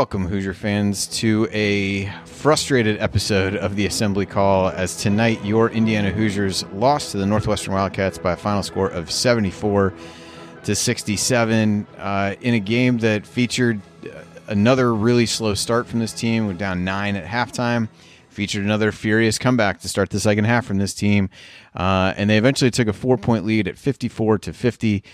welcome Hoosier fans to a frustrated episode of the Assembly Call as tonight your Indiana Hoosiers lost to the Northwestern Wildcats by a final score of 74 to 67 uh, in a game that featured another really slow start from this team. We're down nine at halftime. Featured another furious comeback to start the second half from this team, uh, and they eventually took a four point lead at 54 to 50.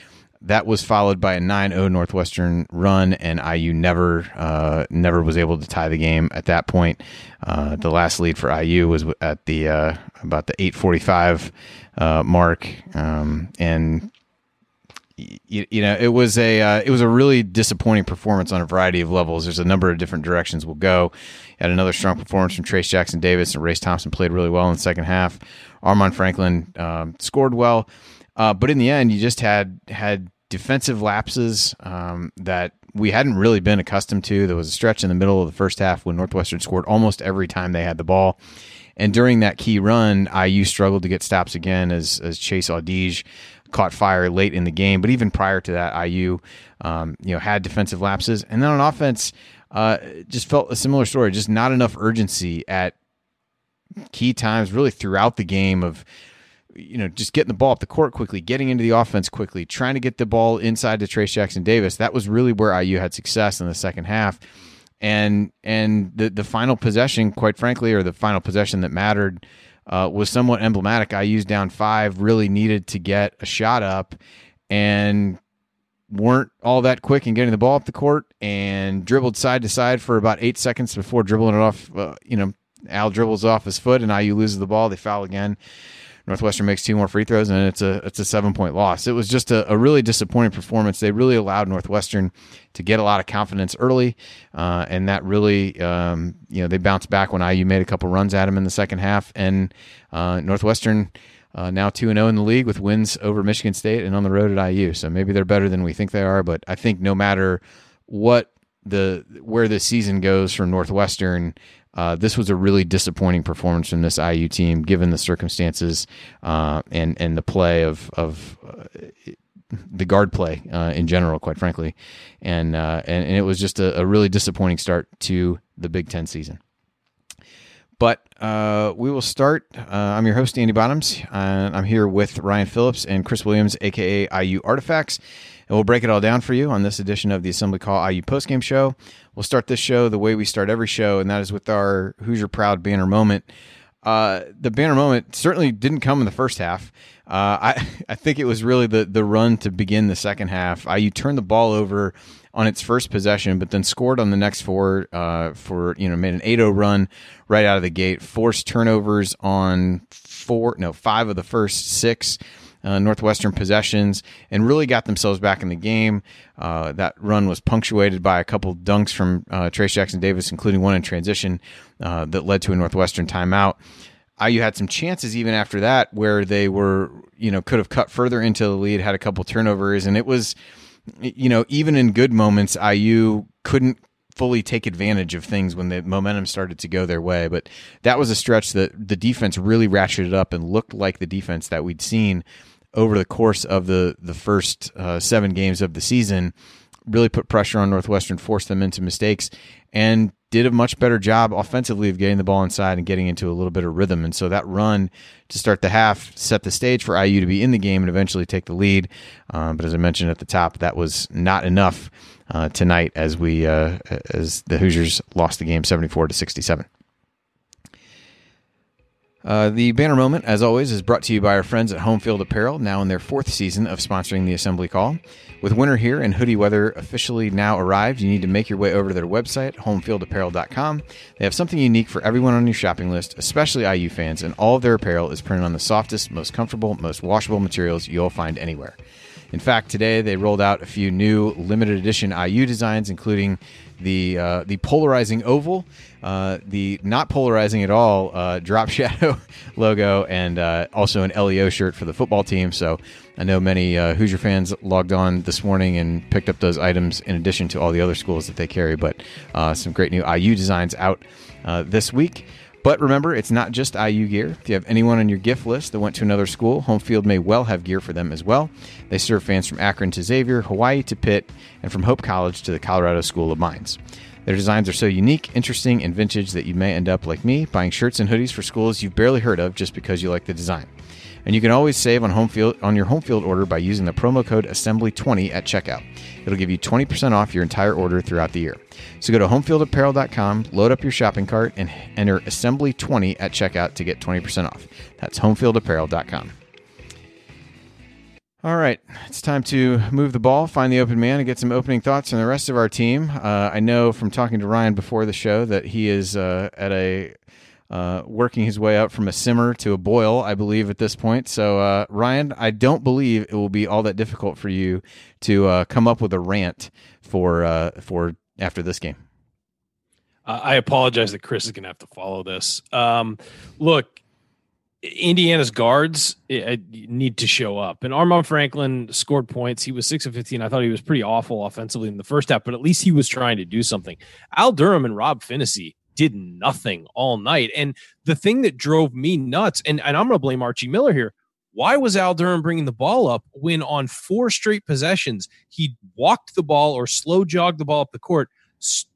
That was followed by a 9-0 Northwestern run, and IU never uh, never was able to tie the game at that point. Uh, the last lead for IU was at the uh, about the 8:45 uh, mark, um, and you, you, know it was a uh, it was a really disappointing performance on a variety of levels. There's a number of different directions we'll go. Had another strong performance from Trayce Jackson Davis and Race Thompson played really well in the second half. Armaan Franklin um, scored well. Uh, but in the end, you just had had defensive lapses um, that we hadn't really been accustomed to. There was a stretch in the middle of the first half when Northwestern scored almost every time they had the ball. And during that key run, IU struggled to get stops again as, as Chase Audige caught fire late in the game. But even prior to that, IU, um, you know, had defensive lapses. And then on offense, uh, just felt a similar story. Just not enough urgency at key times, really throughout the game of you know, just getting the ball up the court quickly, getting into the offense quickly, trying to get the ball inside to Trayce Jackson Davis. That was really where IU had success in the second half. And and the the final possession, quite frankly, or the final possession that mattered, uh, was somewhat emblematic. IU's down five, really needed to get a shot up, and weren't all that quick in getting the ball up the court, and dribbled side to side for about eight seconds before dribbling it off. Uh, you know, Al dribbles off his foot, and IU loses the ball. They foul again Northwestern makes two more free throws, and it's a it's a seven point loss. It was just a, a really disappointing performance. They really allowed Northwestern to get a lot of confidence early, uh, and that really um, you know they bounced back when IU made a couple runs at them in the second half, and uh, Northwestern. Uh, now 2 0 in the league with wins over Michigan State and on the road at IU. So maybe they're better than we think they are, but I think no matter what the where the season goes for Northwestern, uh, this was a really disappointing performance from this IU team, given the circumstances uh, and and the play of of uh, the guard play uh, in general, quite frankly, and, uh, and and, it was just a, a, really disappointing start to the Big Ten season. But uh, we will start. I'm your host, Andy Bottoms. I'm here with Ryan Phillips and Chris Williams, aka IU Artifacts. And we'll break it all down for you on this edition of the Assembly Call IU postgame show. We'll start this show the way we start every show, and that is with our Hoosier Proud banner moment. Uh, the banner moment certainly didn't come in the first half. Uh, I I think it was really the the run to begin the second half. IU turned the ball over on its first possession, but then scored on the next four uh, for you know made an 8-0 run right out of the gate, forced turnovers on four no five of the first six uh, Northwestern possessions and really got themselves back in the game. Uh, that run was punctuated by a couple dunks from uh, Trayce Jackson Davis, including one in transition uh, that led to a Northwestern timeout. IU had some chances even after that where they were, you know, could have cut further into the lead, had a couple turnovers, and it was, you know, even in good moments, IU couldn't fully take advantage of things when the momentum started to go their way. But that was a stretch that the defense really ratcheted up and looked like the defense that we'd seen over the course of the the first uh, seven games of the season, really put pressure on Northwestern, forced them into mistakes, and did a much better job offensively of getting the ball inside and getting into a little bit of rhythm. And so that run to start the half set the stage for IU to be in the game and eventually take the lead. Um, but as I mentioned at the top, that was not enough uh, tonight as we uh, as the Hoosiers lost the game seventy four to sixty seven. Uh, the banner moment, as always, is brought to you by our friends at Home Field Apparel, now in their fourth season of sponsoring the Assembly Call. With winter here and hoodie weather officially now arrived, you need to make your way over to their website, homefieldapparel.com. They have something unique for everyone on your shopping list, especially IU fans, and all of their apparel is printed on the softest, most comfortable, most washable materials you'll find anywhere. In fact, today they rolled out a few new limited edition IU designs, including the uh, the polarizing oval, uh, the not polarizing at all uh, drop shadow logo, and uh, also an LEO shirt for the football team. So I know many uh, Hoosier fans logged on this morning and picked up those items in addition to all the other schools that they carry. But uh, some great new IU designs out this week. But remember, it's not just IU gear. If you have anyone on your gift list that went to another school, Home Field may well have gear for them as well. They serve fans from Akron to Xavier, Hawaii to Pitt, and from Hope College to the Colorado School of Mines. Their designs are so unique, interesting, and vintage that you may end up, like me, buying shirts and hoodies for schools you've barely heard of just because you like the design. And you can always save on home field on your home field order by using the promo code assembly20 at checkout. It'll give you 20% off your entire order throughout the year. So go to homefieldapparel.com, load up your shopping cart, and enter assembly20 at checkout to get 20% off. That's homefieldapparel.com. All right, it's time to move the ball, find the open man, and get some opening thoughts from the rest of our team. Uh, I know from talking to Ryan before the show that he is uh, at a uh, working his way up from a simmer to a boil, I believe, at this point. So, uh, Ryan, I don't believe it will be all that difficult for you to uh, come up with a rant for uh, for after this game. I apologize that Chris is going to have to follow this. Um, look, Indiana's guards eh, need to show up. And Armaan Franklin scored points. He was 6 of 15. I thought he was pretty awful offensively in the first half, but at least he was trying to do something. Al Durham and Rob Phinisee did nothing all night. And the thing that drove me nuts, and, and I'm going to blame Archie Miller here. Why was Al Durham bringing the ball up when on four straight possessions he walked the ball or slow jogged the ball up the court,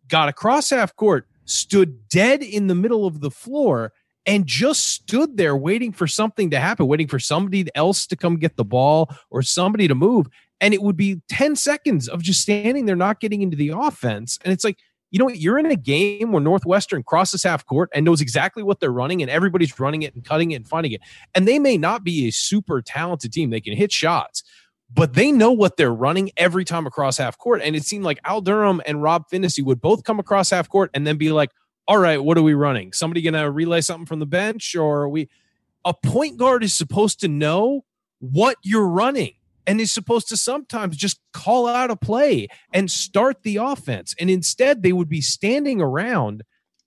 got across half court, stood dead in the middle of the floor, and just stood there waiting for something to happen, waiting for somebody else to come get the ball or somebody to move. And it would be 10 seconds of just standing there, not getting into the offense. And it's like, you know? You're in a game where Northwestern crosses half court and knows exactly what they're running, and everybody's running it and cutting it and finding it. And they may not be a super talented team, they can hit shots, but they know what they're running every time across half court. And it seemed like Al Durham and Rob Phinisee would both come across half court and then be like, all right, what are we running? Somebody going to relay something from the bench, or we? A point guard is supposed to know what you're running and is supposed to sometimes just call out a play and start the offense. And instead, they would be standing around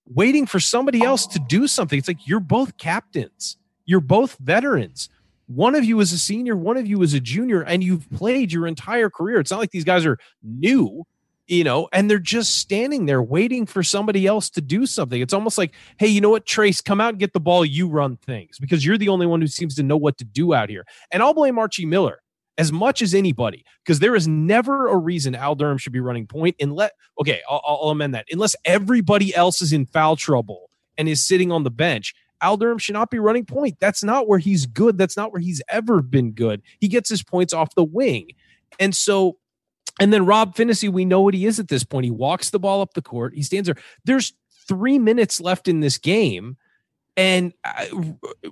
waiting for somebody else to do something. It's like you're both captains, you're both veterans. One of you is a senior, one of you is a junior, and you've played your entire career. It's not like these guys are new you know, and they're just standing there waiting for somebody else to do something. It's almost like, hey, you know what, Trayce, come out and get the ball. You run things because you're the only one who seems to know what to do out here. And I'll blame Archie Miller as much as anybody because there is never a reason Al Durham should be running point. Let okay, I'll, I'll amend that. Unless everybody else is in foul trouble and is sitting on the bench, Al Durham should not be running point. That's not where he's good. That's not where he's ever been good. He gets his points off the wing. And so and then Rob Phinisee, we know what he is at this point. He walks the ball up the court. He stands there. There's three minutes left in this game, and uh,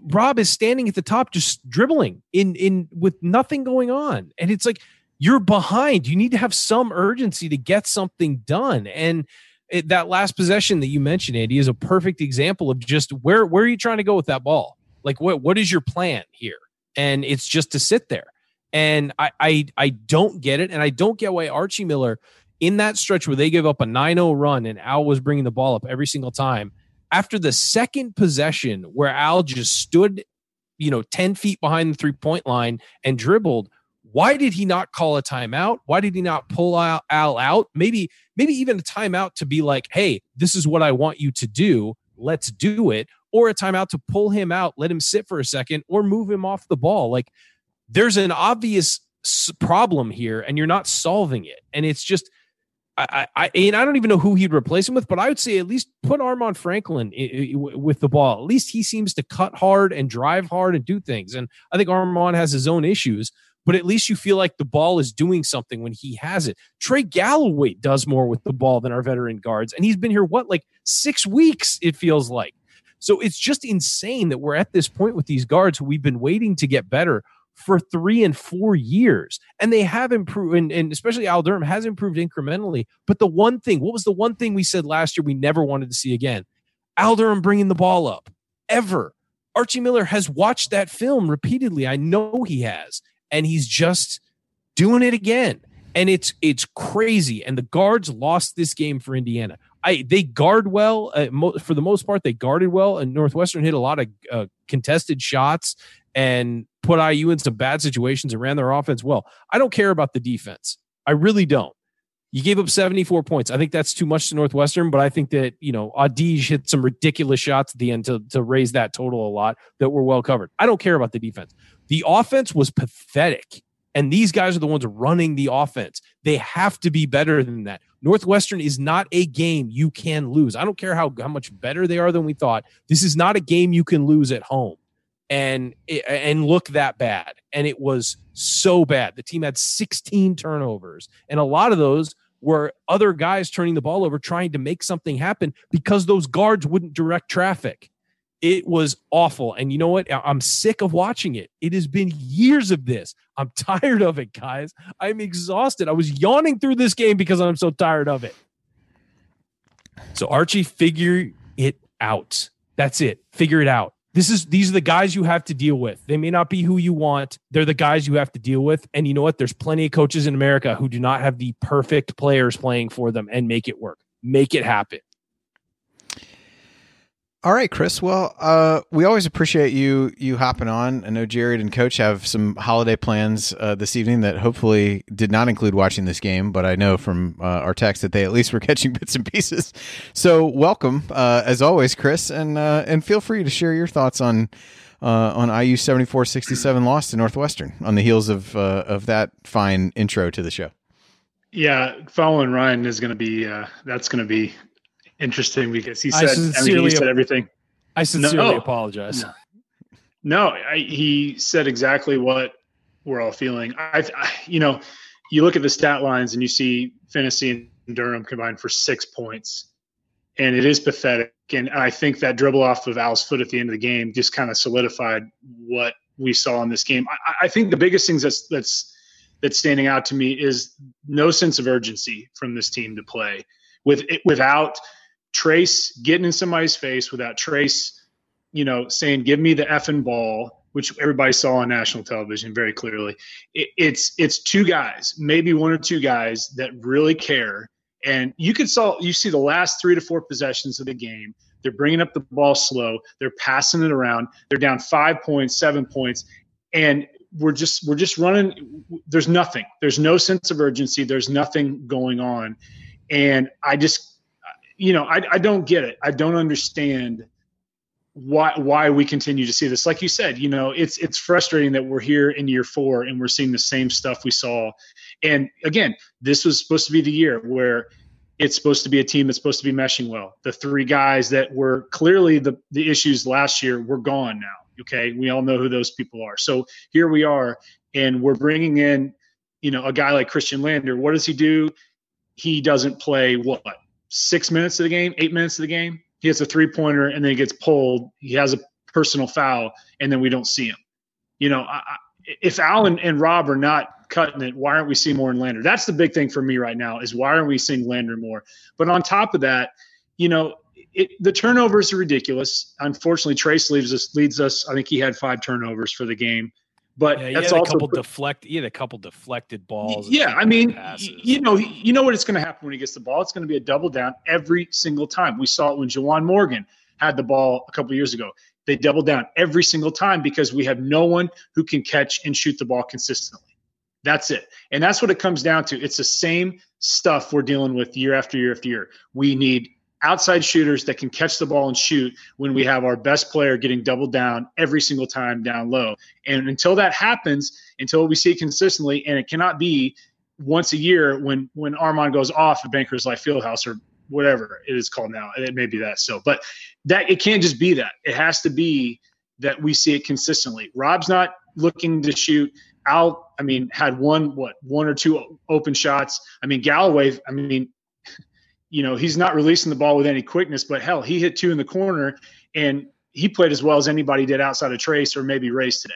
Rob is standing at the top, just dribbling in in with nothing going on. And it's like you're behind. You need to have some urgency to get something done. And it, that last possession that you mentioned, Andy, is a perfect example of just where where are you trying to go with that ball? Like what what is your plan here? And it's just to sit there. And I, I I don't get it. And I don't get why Archie Miller in that stretch where they give up a 9-0 run and Al was bringing the ball up every single time. After the second possession where Al just stood, you know, 10 feet behind the three-point line and dribbled, why did he not call a timeout? Why did he not pull Al out? Maybe, maybe even a timeout to be like, hey, this is what I want you to do. Let's do it. Or a timeout to pull him out, let him sit for a second, or move him off the ball. Like there's an obvious problem here and you're not solving it. And it's just, I, I, and I don't even know who he'd replace him with, but I would say at least put Armaan Franklin with the ball. At least he seems to cut hard and drive hard and do things. And I think Armaan has his own issues, but at least you feel like the ball is doing something when he has it. Trey Galloway does more with the ball than our veteran guards, and he's been here what like six weeks. It feels like. So it's just insane that we're at this point with these guards who we've been waiting to get better for three and four years. And they have improved, and, and, especially Al Durham has improved incrementally. But the one thing, what was the one thing we said last year we never wanted to see again? Al Durham bringing the ball up ever. Archie Miller has watched that film repeatedly. I know he has. And he's just doing it again. And it's it's crazy. And the guards lost this game for Indiana. I they guard well uh, mo- for the most part. They guarded well, and Northwestern hit a lot of uh, contested shots and put IU in some bad situations and ran their offense well. I don't care about the defense. I really don't. You gave up 74 points. I think that's too much to Northwestern, but I think that, you know, Audige hit some ridiculous shots at the end to, to raise that total a lot that were well covered. I don't care about the defense. The offense was pathetic. And these guys are the ones running the offense. They have to be better than that. Northwestern is not a game you can lose. I don't care how, how much better they are than we thought. This is not a game you can lose at home and eh, and look that bad. And it was so bad. The team had 16 turnovers, and a lot of those were other guys turning the ball over trying to make something happen because those guards wouldn't direct traffic. It was awful. And you know what? I'm sick of watching it. It has been years of this. I'm tired of it, guys. I'm exhausted. I was yawning through this game because I'm so tired of it. So, Archie, figure it out. That's it. Figure it out. This is these are the guys you have to deal with. They may not be who you want. They're the guys you have to deal with. And you know what? There's plenty of coaches in America who do not have the perfect players playing for them and make it work. Make it happen. All right, Chris. Well, uh, we always appreciate you you hopping on. I know Jared and Coach have some holiday plans uh, this evening that hopefully did not include watching this game, but I know from uh, our text that they at least were catching bits and pieces. So, welcome uh, as always, Chris, and uh, and feel free to share your thoughts on uh, on IU seventy four sixty seven loss to Northwestern on the heels of of that fine intro to the show. Yeah, following Ryan is going to be that's going to be interesting because he said, I, mean, he said everything. I sincerely no, apologize. No, no I, he said exactly what we're all feeling. I, I, you know, you look at the stat lines and you see Finney and Durham combined for six points, and it is pathetic. And I think that dribble off of Al's foot at the end of the game just kind of solidified what we saw in this game. I, I think the biggest things that's that's that's standing out to me is no sense of urgency from this team to play with without Trayce getting in somebody's face without Trayce, you know, saying, "Give me the effing ball," which everybody saw on national television very clearly. It, it's it's two guys, maybe one or two guys that really care, and you could saw you see the last three to four possessions of the game. They're bringing up the ball slow. They're passing it around. They're down five points, seven points, and we're just we're just running. There's nothing. There's no sense of urgency. There's nothing going on, and I just you know, I, I don't get it. I don't understand why why we continue to see this. Like you said, you know, it's it's frustrating that we're here in year four and we're seeing the same stuff we saw. And again, this was supposed to be the year where it's supposed to be a team that's supposed to be meshing well. The three guys that were clearly the the issues last year were gone now. Okay, we all know who those people are. So here we are, and we're bringing in, you know, a guy like Khristian Lander. What does he do? He doesn't play what six minutes of the game, eight minutes of the game. He hits a three pointer and then he gets pulled. He has a personal foul and then we don't see him. You know, I, if Allen and Rob are not cutting it, why aren't we seeing more in Lander? That's the big thing for me right now is why aren't we seeing Lander more? But on top of that, you know, it, the turnovers are ridiculous. Unfortunately, Trayce leads us. Leads us. I think he had five turnovers for the game. But yeah, that's also a couple deflect. He had a couple deflected balls. Yeah, I mean, you know, you know what it's going to happen when he gets the ball. It's going to be a double down every single time. We saw it when Juwan Morgan had the ball a couple years ago. They double down every single time because we have no one who can catch and shoot the ball consistently. That's it. And that's what it comes down to. It's the same stuff we're dealing with year after year after year. We need outside shooters that can catch the ball and shoot when we have our best player getting doubled down every single time down low. And until that happens, until we see it consistently, and it cannot be once a year when when Armaan goes off at Bankers Life Fieldhouse or whatever it is called now. It may be that so, but that it can't just be that. It has to be that we see it consistently. Rob's not looking to shoot. Al, I mean, had one what one or two open shots. I mean, Galloway. I mean, you know, he's not releasing the ball with any quickness, but hell, he hit two in the corner and he played as well as anybody did outside of Trayce or maybe Race today,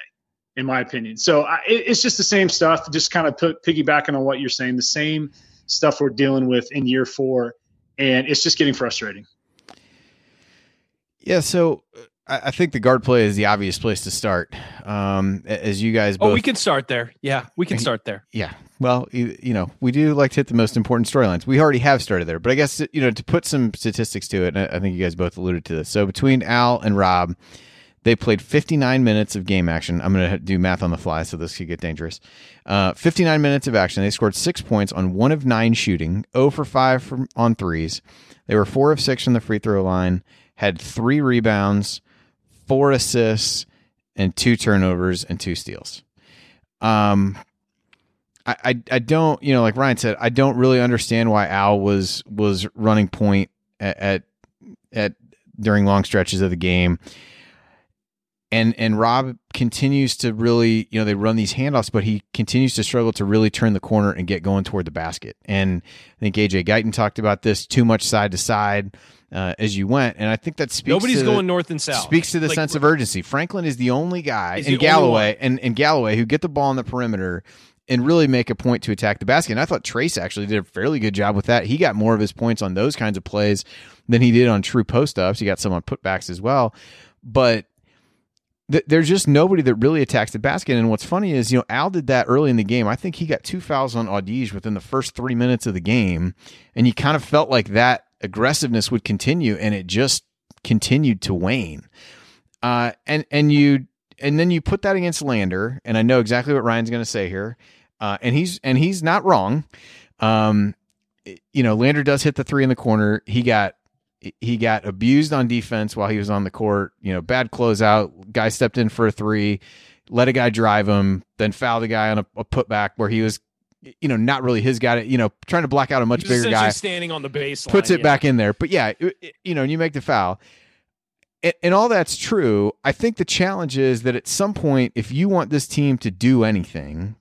in my opinion. So I, it's just the same stuff, just kind of put, piggybacking on what you're saying, the same stuff we're dealing with in year four. And it's just getting frustrating. Yeah. So uh, I think the guard play is the obvious place to start. Um, as you guys, both, oh, we can start there. Yeah, we can start there. Yeah, well, you, you, know, we do like to hit the most important storylines. We already have started there, but I guess you know to put some statistics to it. I think you guys both alluded to this. So between Al and Rob, they played 59 minutes of game action. I'm going to do math on the fly, so this could get dangerous. Uh, 59 minutes of action. They scored six points on one of nine shooting, 0 for five from on threes. They were four of six from the free throw line. Had three rebounds, four assists, and two turnovers and two steals. Um, I, I, I don't you know like Ryan said I don't really understand why Al was was running point at, at at during long stretches of the game and and Rob continues to really, you know, they run these handoffs, but he continues to struggle to really turn the corner and get going toward the basket. And I think AJ Guyton talked about this too much side to side uh, as you went, and I think that speaks. Nobody's to, going north and south. Speaks to the Like, sense of urgency. Franklin is the only guy, and Galloway and, and Galloway who get the ball on the perimeter and really make a point to attack the basket. And I thought Trayce actually did a fairly good job with that. He got more of his points on those kinds of plays than he did on true post ups. He got some on putbacks as well, but th- there's just nobody that really attacks the basket. And what's funny is, you know, Al did that early in the game. I think he got two fouls on Audige within the first three minutes of the game. And you kind of felt like that aggressiveness would continue, and it just continued to wane. Uh, and, and you, and then you put that against Lander, and I know exactly what Ryan's going to say here. Uh, and he's, and he's not wrong. Um, you know, Lander does hit the three in the corner. He got he got abused on defense while he was on the court. You know, bad closeout. Guy stepped in for a three, let a guy drive him, then fouled the guy on a, a putback where he was, you know, not really his guy. You know, trying to block out a much He was bigger guy. standing on the baseline. Puts it yeah. back in there. But yeah, it- you know, and you make the foul. And, and all that's true. I think the challenge is that at some point, if you want this team to do anything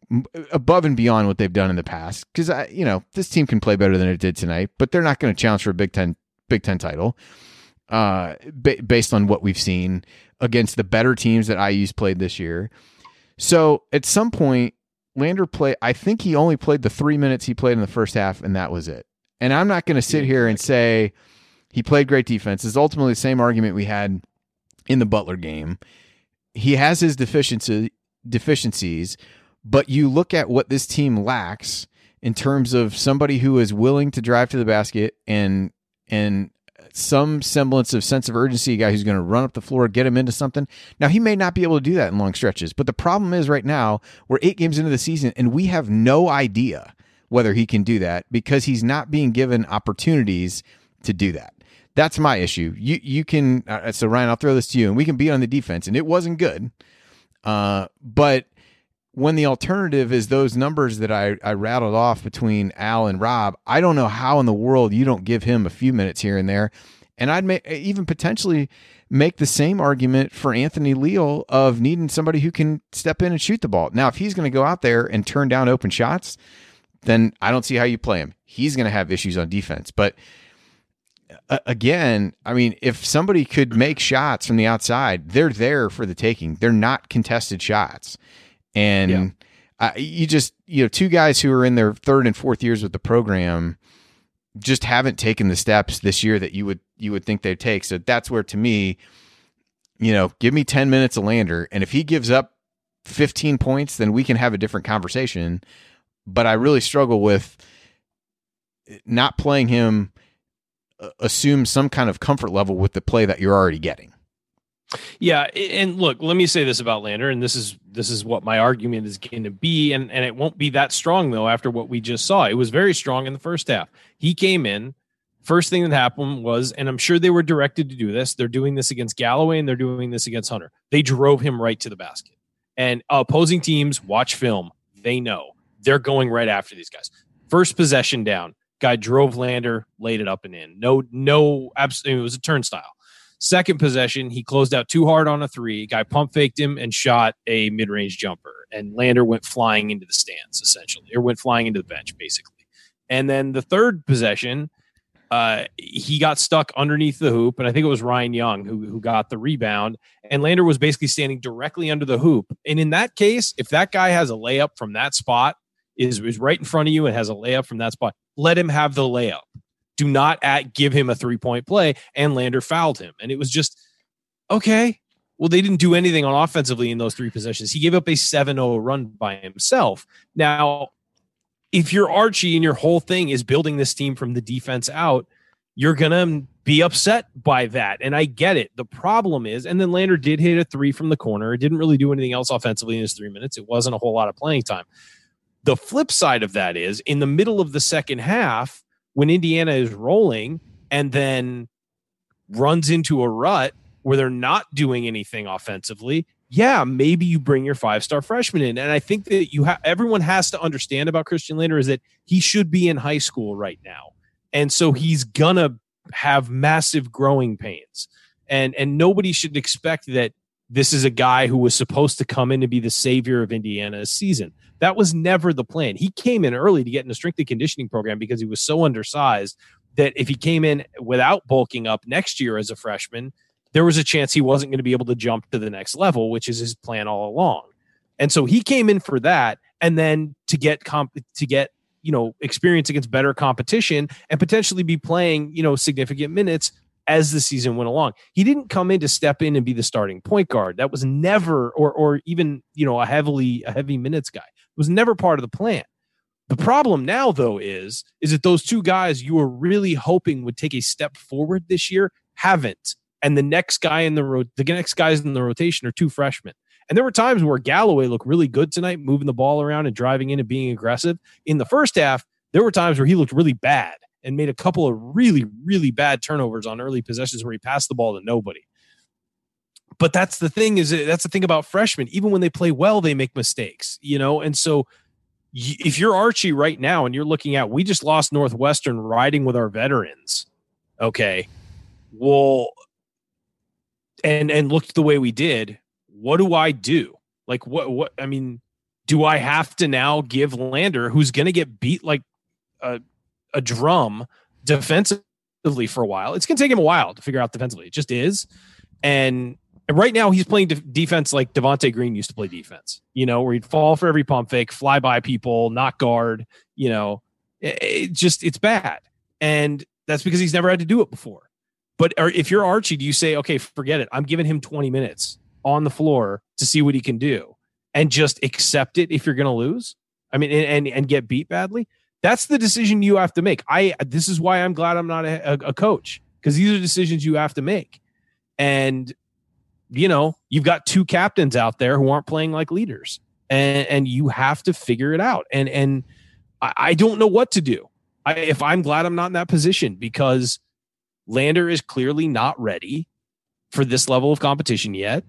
above and beyond what they've done in the past, because I, you know, this team can play better than it did tonight, but they're not going to challenge for a Big Ten Big Ten title, uh, ba- based on what we've seen against the better teams that IU's played this year. So at some point, Lander play. I think he only played the three minutes he played in the first half, and that was it. And I'm not going to sit here and say he played great defense. It's ultimately the same argument we had in the Butler game. He has his deficiency deficiencies, but you look at what this team lacks in terms of somebody who is willing to drive to the basket and and some semblance of sense of urgency, a guy who's going to run up the floor, get him into something. Now, he may not be able to do that in long stretches, but the problem is right now, we're eight games into the season and we have no idea whether he can do that because he's not being given opportunities to do that. That's my issue. You you can uh, so Ryan, I'll throw this to you, and we can be on the defense, and it wasn't good. Uh, but when the alternative is those numbers that I, I rattled off between Al and Rob, I don't know how in the world you don't give him a few minutes here and there. And I'd make, even potentially make the same argument for Anthony Leal of needing somebody who can step in and shoot the ball. Now, if he's going to go out there and turn down open shots, then I don't see how you play him. He's going to have issues on defense. But uh, again, I mean, if somebody could make shots from the outside, they're there for the taking. They're not contested shots. And Yeah. uh, you just, you know, two guys who are in their third and fourth years with the program just haven't taken the steps this year that you would you would think they'd take. So that's where to me, you know, give me 10 minutes of Lander and if he gives up 15 points, then we can have a different conversation. But I really struggle with not playing him uh, assume some kind of comfort level with the play that you're already getting. Yeah, and look, let me say this about Lander, and this is this is what my argument is going to be, and and it won't be that strong though. After what we just saw, it was very strong in the first half. He came in. First thing that happened was, and I'm sure they were directed to do this. They're doing this against Galloway, and they're doing this against Hunter. They drove him right to the basket, and opposing teams watch film. They know they're going right after these guys. First possession down, guy drove Lander, laid it up and in. No, no, absolutely, it was a turnstile. Second possession, he closed out too hard on a three. Guy pump faked him and shot a mid range jumper. And Lander went flying into the stands, essentially, or went flying into the bench, basically. And then the third possession, uh, he got stuck underneath the hoop. And I think it was Ryan Young who, who got the rebound. And Lander was basically standing directly under the hoop. And in that case, if that guy has a layup from that spot, is, is right in front of you and has a layup from that spot, let him have the layup do not at give him a three point play and Lander fouled him. And it was just okay. Well, they didn't do anything on offensively in those three possessions. He gave up a 7-0 run by himself. Now, if you're Archie and your whole thing is building this team from the defense out, you're gonna be upset by that. And I get it. The problem is, and then Lander did hit a three from the corner. It didn't really do anything else offensively in his three minutes. It wasn't a whole lot of playing time. The flip side of that is in the middle of the second half, when Indiana is rolling and then runs into a rut where they're not doing anything offensively, yeah, maybe you bring your five star freshman in. And I think that you have everyone has to understand about Christian Lander is that he should be in high school right now. And so he's gonna have massive growing pains. And and nobody should expect that this is a guy who was supposed to come in to be the savior of Indiana's season. That was never the plan. He came in early to get in a strength and conditioning program because he was so undersized that if he came in without bulking up next year as a freshman, there was a chance he wasn't going to be able to jump to the next level, which is his plan all along. And so he came in for that, and then to get comp to get you know experience against better competition and potentially be playing you know significant minutes as the season went along. He didn't come in to step in and be the starting point guard. That was never, or or even you know a heavily a heavy minutes guy. It was never part of the plan. The problem now, though, is is that those two guys you were really hoping would take a step forward this year haven't and the next guy in the ro- the next guys in the rotation are two freshmen. And there were times where Galloway looked really good tonight, moving the ball around and driving in and being aggressive. In the first half, there were times where he looked really bad and made a couple of really, really bad turnovers on early possessions where he passed the ball to nobody. But that's the thing is that's the thing about freshmen. Even when they play well, they make mistakes, you know. And so, if you're Archie right now and you're looking at, we just lost Northwestern riding with our veterans. Okay, well, and and looked the way we did, what do I do? Like what what I mean, do I have to now give Lander, who's going to get beat like a a drum defensively for a while? It's going to take him a while to figure out defensively. It just is, and. And right now, he's playing de- defense like Devonte Green used to play defense. You know, where he'd fall for every pump fake, fly by people, not guard. You know, it, it just it's bad, and that's because he's never had to do it before. But if you're Archie, do you say, okay, forget it? I'm giving him 20 minutes on the floor to see what he can do and just accept it if you're going to lose? I mean, and, and get beat badly? That's the decision you have to make. I this is why I'm glad I'm not a, a coach because these are decisions you have to make. And you know, you've got two captains out there who aren't playing like leaders, and, and you have to figure it out. And and I, I don't know what to do. I, if I'm glad I'm not in that position because Lander is clearly not ready for this level of competition yet,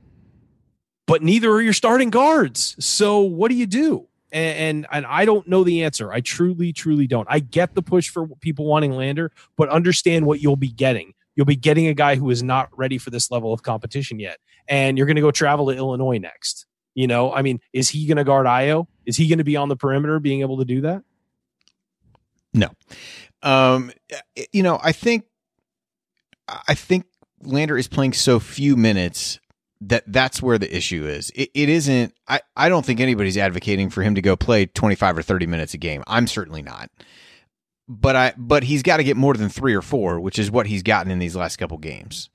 but neither are your starting guards. So what do you do? And, and, and I don't know the answer. I truly, truly don't. I get the push for people wanting Lander, but understand what you'll be getting. You'll be getting a guy who is not ready for this level of competition yet, and you're going to go travel to Illinois next. You know, I mean, is he going to guard Ayo? Is he going to be on the perimeter, being able to do that? No. Um, you know, I think I think Lander is playing so few minutes that that's where the issue is. It, it isn't. I, I don't think anybody's advocating for him to go play 25 or 30 minutes a game. I'm certainly not. But I but he's got to get more than 3 or 4, which is what he's gotten in these last couple games.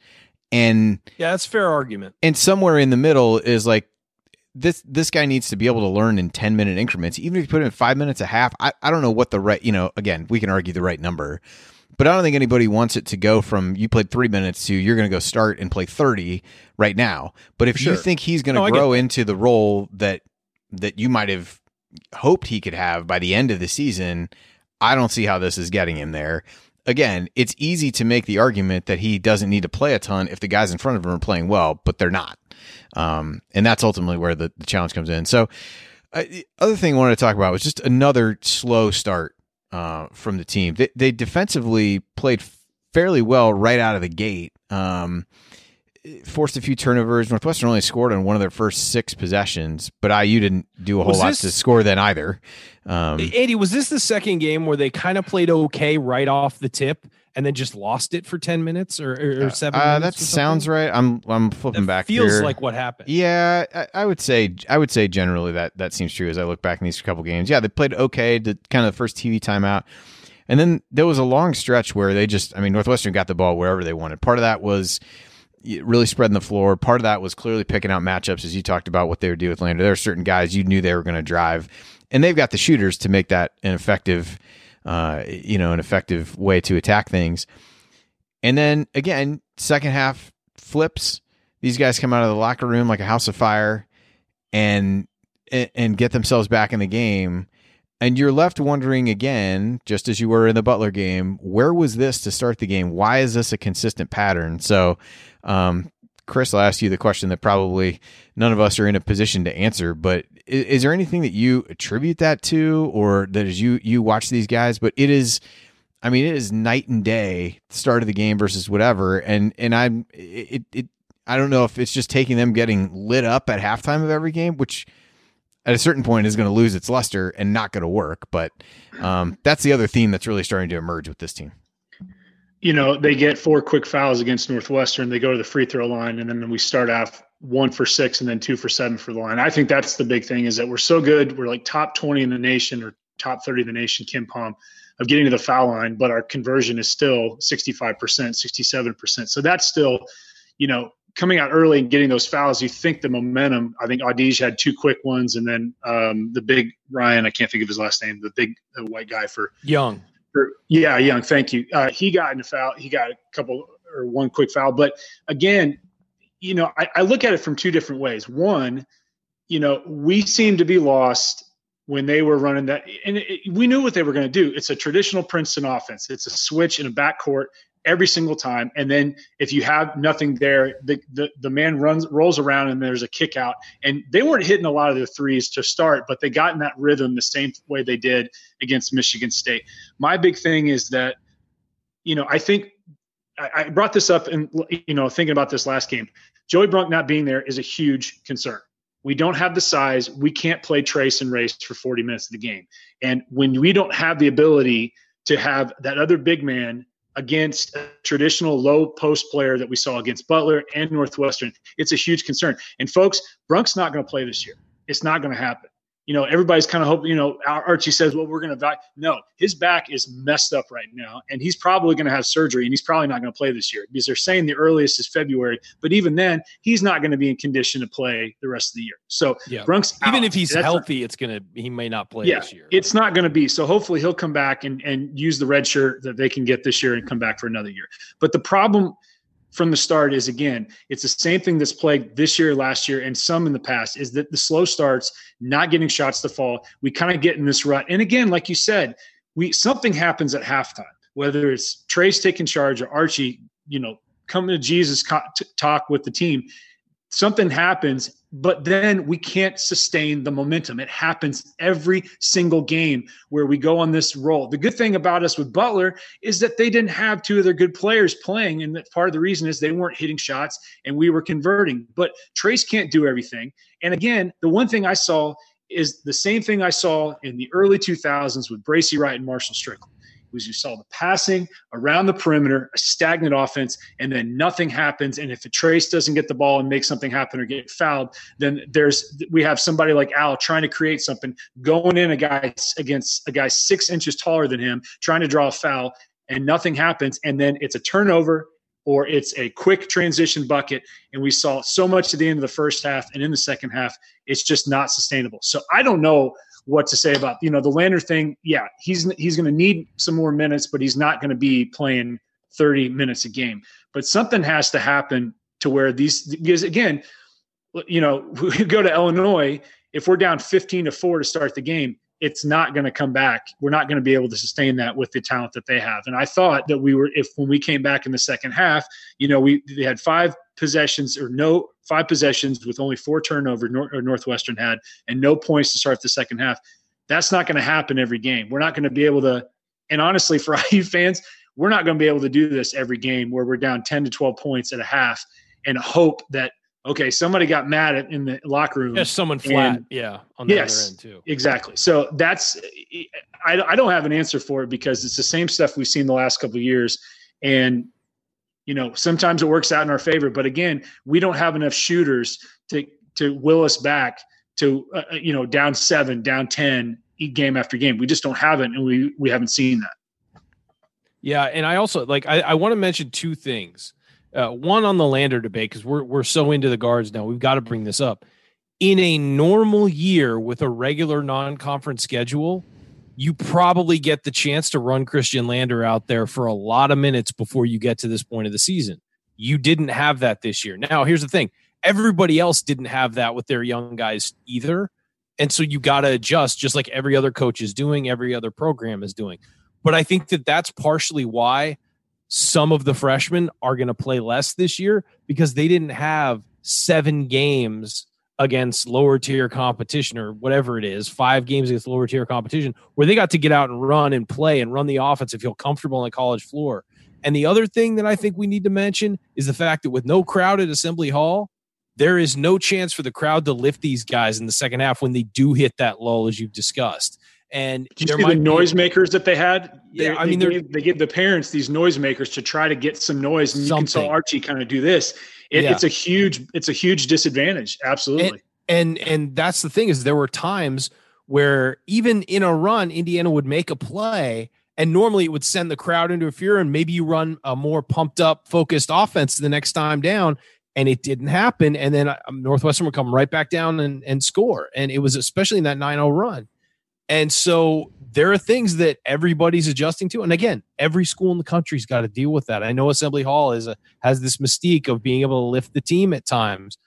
And Yeah, that's fair argument. And somewhere in the middle is like this this guy needs to be able to learn in 10 minute increments. Even if you put in 5 minutes a half, I, I don't know what the right, you know, again, we can argue the right number but I don't think anybody wants it to go from you played three minutes to you're going to go start and play 30 right now. But if sure. you think he's going to no, grow into the role that that you might have hoped he could have by the end of the season, I don't see how this is getting him there. Again, it's easy to make the argument that he doesn't need to play a ton if the guys in front of him are playing well, but they're not. Um, and that's ultimately where the, the challenge comes in. So, uh, the other thing I wanted to talk about was just another slow start uh, from the team. They, they defensively played fairly well right out of the gate. Um, forced a few turnovers. Northwestern only scored on one of their first six possessions, but IU didn't do a whole was lot this, to score then either. Um, Andy, was this the second game where they kind of played okay right off the tip? And then just lost it for 10 minutes or, or, uh, seven uh, that sounds right. I'm i'm flipping that back feels here. like what happened. Yeah I, I, would say i would say generally that that seems true as i look back in these couple games. Yeah they played okay the kind of the first tv timeout. And then there was a long stretch where they just i mean northwestern got the ball wherever they wanted. Part of that was really spreading the floor. Part of that was clearly picking out matchups as you talked about what they would do with lander. There are certain guys you knew they were going to drive and they've got the shooters to make that an effective uh, you know, an effective way to attack things. And then again, second half flips. These guys come out of the locker room like a house of fire and and get themselves back in the game. And you're left wondering again, just as you were in the Butler game, where was this to start the game? Why is this a consistent pattern? So, um, Chris, I'll ask you the question that probably none of us are in a position to answer. But is, is there anything that you attribute that to, or that as you you watch these guys? But it is, I mean, it is night and day. Start of the game versus whatever, and and I'm it it. I don't know if it's just taking them getting lit up at halftime of every game, which at a certain point is going to lose its luster and not going to work. But um, that's the other theme that's really starting to emerge with this team you know, they get four quick fouls against Northwestern. They go to the free throw line, and then we start off one for six and then two for seven for the line. I think that's the big thing is that we're so good. We're like top 20 in the nation or top 30 in the nation, KenPom, of getting to the foul line, but our conversion is still 65%, 67%. So that's still, you know, coming out early and getting those fouls, you think the momentum. I think Audige had two quick ones, and then um, the big Ryan, I can't think of his last name, the big the white guy for Young for, yeah, Young. Thank you. Uh, he got in a foul. He got a couple or one quick foul. But again, you know, I, I look at it from two different ways. One, you know, we seem to be lost when they were running that, and it, we knew what they were going to do. It's a traditional Princeton offense. It's a switch in a backcourt every single time. And then if you have nothing there, the, the, the man runs rolls around and there's a kick out. And they weren't hitting a lot of the threes to start, but they got in that rhythm the same way they did against Michigan State. My big thing is that, you know, I think I, I brought this up and you know, thinking about this last game. Joey Brunk not being there is a huge concern. We don't have the size. We can't play trace and race for 40 minutes of the game. And when we don't have the ability to have that other big man against a traditional low post player that we saw against Butler and Northwestern. It's a huge concern. And folks, Brunk's not going to play this year. It's not going to happen you know, everybody's kind of hoping, you know, Archie says, well, we're going to die. No, his back is messed up right now, and he's probably going to have surgery, and he's probably not going to play this year because they're saying the earliest is February. But even then, he's not going to be in condition to play the rest of the year. So yeah. Brunk's even if he's healthy, not, it's going to he may not play yeah, this year. It's not going to be. So hopefully he'll come back and and use the red shirt that they can get this year and come back for another year. But the problem from the start is again, it's the same thing that's plagued this year, last year, and some in the past is that the slow starts, not getting shots to fall. We kind of get in this rut. And again, like you said, we something happens at halftime, whether it's Trayce taking charge or Archie, you know, coming to Jesus talk with the team. Something happens but then we can't sustain the momentum. It happens every single game where we go on this roll. The good thing about us with Butler is that they didn't have two of their good players playing, and that part of the reason is they weren't hitting shots and we were converting. But Trayce can't do everything. And again, the one thing I saw is the same thing I saw in the early 2000s with Bracy Wright and Marshall Strickland was you saw the passing around the perimeter, a stagnant offense, and then nothing happens. And if a Trayce doesn't get the ball and make something happen or get fouled, then there's we have somebody like Al trying to create something, going in a guy against a guy six inches taller than him, trying to draw a foul, and nothing happens. And then it's a turnover or it's a quick transition bucket. And we saw so much at the end of the first half and in the second half, it's just not sustainable. So I don't know what to say about you know the Lander thing. Yeah, he's he's going to need some more minutes, but he's not going to be playing 30 minutes a game. But something has to happen to where these because again, you know, we go to Illinois if we're down 15 to four to start the game. It's not going to come back. We're not going to be able to sustain that with the talent that they have. And I thought that we were, if when we came back in the second half, you know, we they had five possessions or no five possessions with only four turnovers Northwestern had and no points to start the second half. That's not going to happen every game. We're not going to be able to. And honestly, for IU fans, we're not going to be able to do this every game where we're down 10 to 12 points at a half and hope that okay, somebody got mad at in the locker room. Yes, someone flat. And, yeah, on the yes, other end too. Exactly. So that's I, I don't have an answer for it because it's the same stuff we've seen the last couple of years, and you know, sometimes it works out in our favor, but again, we don't have enough shooters to to will us back to uh, uh you know down seven, down ten, game after game. We just don't have it, and we we haven't seen that. Yeah, and I also like I, I want to mention two things. Uh, one on the Lander debate because we're we're so into the guards now. We've got to bring this up. In a normal year with a regular non-conference schedule, you probably get the chance to run Khristian Lander out there for a lot of minutes before you get to this point of the season. You didn't have that this year. Now, here's the thing everybody else didn't have that with their young guys either. And so you got to adjust just like every other coach is doing, every other program is doing. But I think that that's partially why some of the freshmen are going to play less this year because they didn't have seven games against lower tier competition or whatever it is, five games against lower tier competition, where they got to get out and run and play and run the offense and feel comfortable on the college floor. And the other thing that I think we need to mention is the fact that with no crowd at Assembly Hall, there is no chance for the crowd to lift these guys in the second half when they do hit that lull, as you've discussed. And Did you see the noisemakers that they had? They, yeah, I mean, they, they give the parents these noisemakers to try to get some noise, and something. you can saw Archie kind of do this. It, yeah. It's a huge, it's a huge disadvantage. Absolutely. And, and and that's the thing is there were times where even in a run, Indiana would make a play, and normally it would send the crowd into a fear, and maybe you run a more pumped up, focused offense the next time down, and it didn't happen. And then um, Northwestern would come right back down and, and score, and it was especially in that 9-0 run. And so there are things that everybody's adjusting to. And again, every school in the country's got to deal with that. I know Assembly Hall is a, has this mystique of being able to lift the team at times,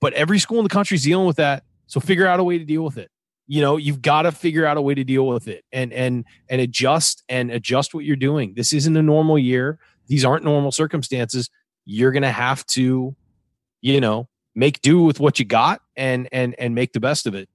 but every school in the country is dealing with that. So figure out a way to deal with it. You know, you've got to figure out a way to deal with it and and and adjust and adjust what you're doing. This isn't a normal year. These aren't normal circumstances. You're going to have to, you know, make do with what you got and and and make the best of it.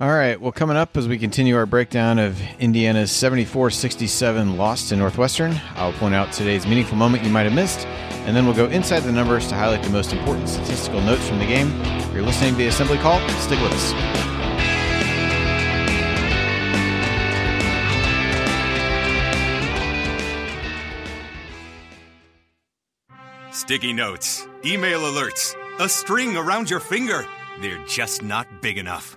All right. Well, coming up as we continue our breakdown of Indiana's 74 67 loss to Northwestern, I'll point out today's meaningful moment you might have missed, and then we'll go inside the numbers to highlight the most important statistical notes from the game. If you're listening to the assembly call, stick with us. Sticky notes, email alerts, a string around your finger. They're just not big enough.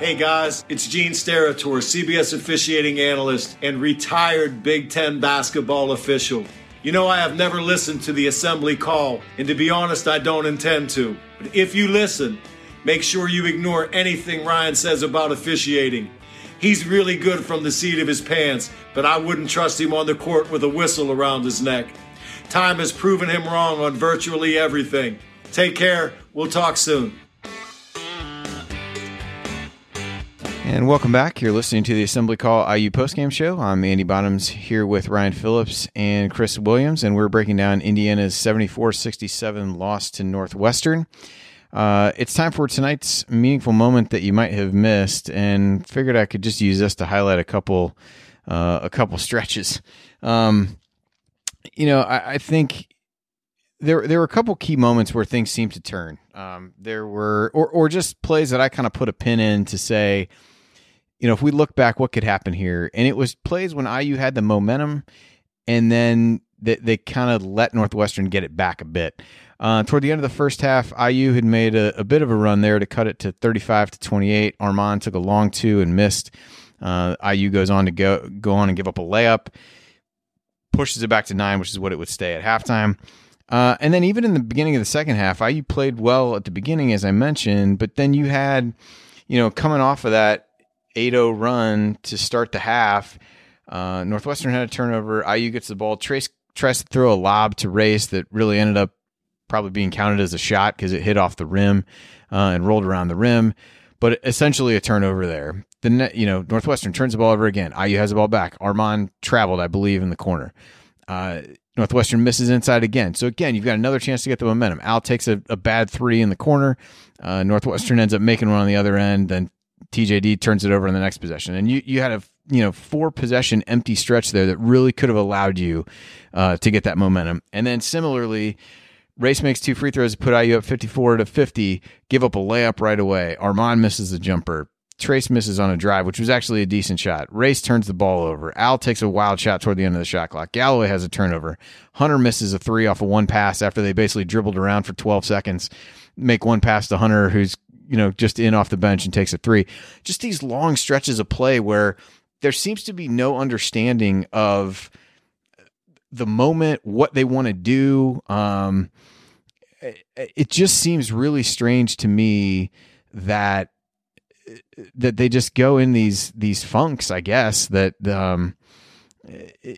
Hey guys, it's Gene Steratore, CBS officiating analyst and retired Big Ten basketball official. You know, I have never listened to the assembly call, and to be honest, I don't intend to. But if you listen, make sure you ignore anything Ryan says about officiating. He's really good from the seat of his pants, but I wouldn't trust him on the court with a whistle around his neck. Time has proven him wrong on virtually everything. Take care. We'll talk soon. And welcome back. You're listening to the Assembly Call IU postgame show. I'm Andy Bottoms here with Ryan Phillips and Chris Williams, and we're breaking down Indiana's 74 67 loss to Northwestern. Uh, it's time for tonight's meaningful moment that you might have missed, and figured I could just use this to highlight a couple, uh, a couple stretches. Um, you know, I, I, think there there were a couple key moments where things seemed to turn. Um, there were, or or just plays that I kind of put a pin in to say you know, if we look back, what could happen here? And it was plays when IU had the momentum, and then they, they kind of let Northwestern get it back a bit. Uh, toward the end of the first half, IU had made a, a, bit of a run there to cut it to 35 to 28. Armaan took a long two and missed. Uh, IU goes on to go go on and give up a layup, pushes it back to nine, which is what it would stay at halftime. Uh, and then even in the beginning of the second half, IU played well at the beginning, as I mentioned, but then you had, you know, coming off of that 8-0 run to start the half. Uh, Northwestern had a turnover. IU gets the ball. Trayce tries to throw a lob to Race that really ended up probably being counted as a shot because it hit off the rim uh, and rolled around the rim. But essentially a turnover there. The net, you know, Northwestern turns the ball over again. IU has the ball back. Armaan traveled, I believe, in the corner. Uh, Northwestern misses inside again. So again, you've got another chance to get the momentum. Al takes a, a bad three in the corner. Uh, Northwestern ends up making one on the other end. Then TJD turns it over in the next possession, and you you had a you know four possession empty stretch there that really could have allowed you uh, to get that momentum. And then similarly, Race makes two free throws to put IU up fifty four to fifty. Give up a layup right away. Armaan misses the jumper. Trayce misses on a drive, which was actually a decent shot. Race turns the ball over. Al takes a wild shot toward the end of the shot clock. Galloway has a turnover. Hunter misses a three off of one pass after they basically dribbled around for 12 seconds. Make one pass to Hunter, who's you know, just in off the bench and takes a three. Just these long stretches of play where there seems to be no understanding of the moment, what they want to do. Um, it just seems really strange to me that that they just go in these these funks, I guess that um,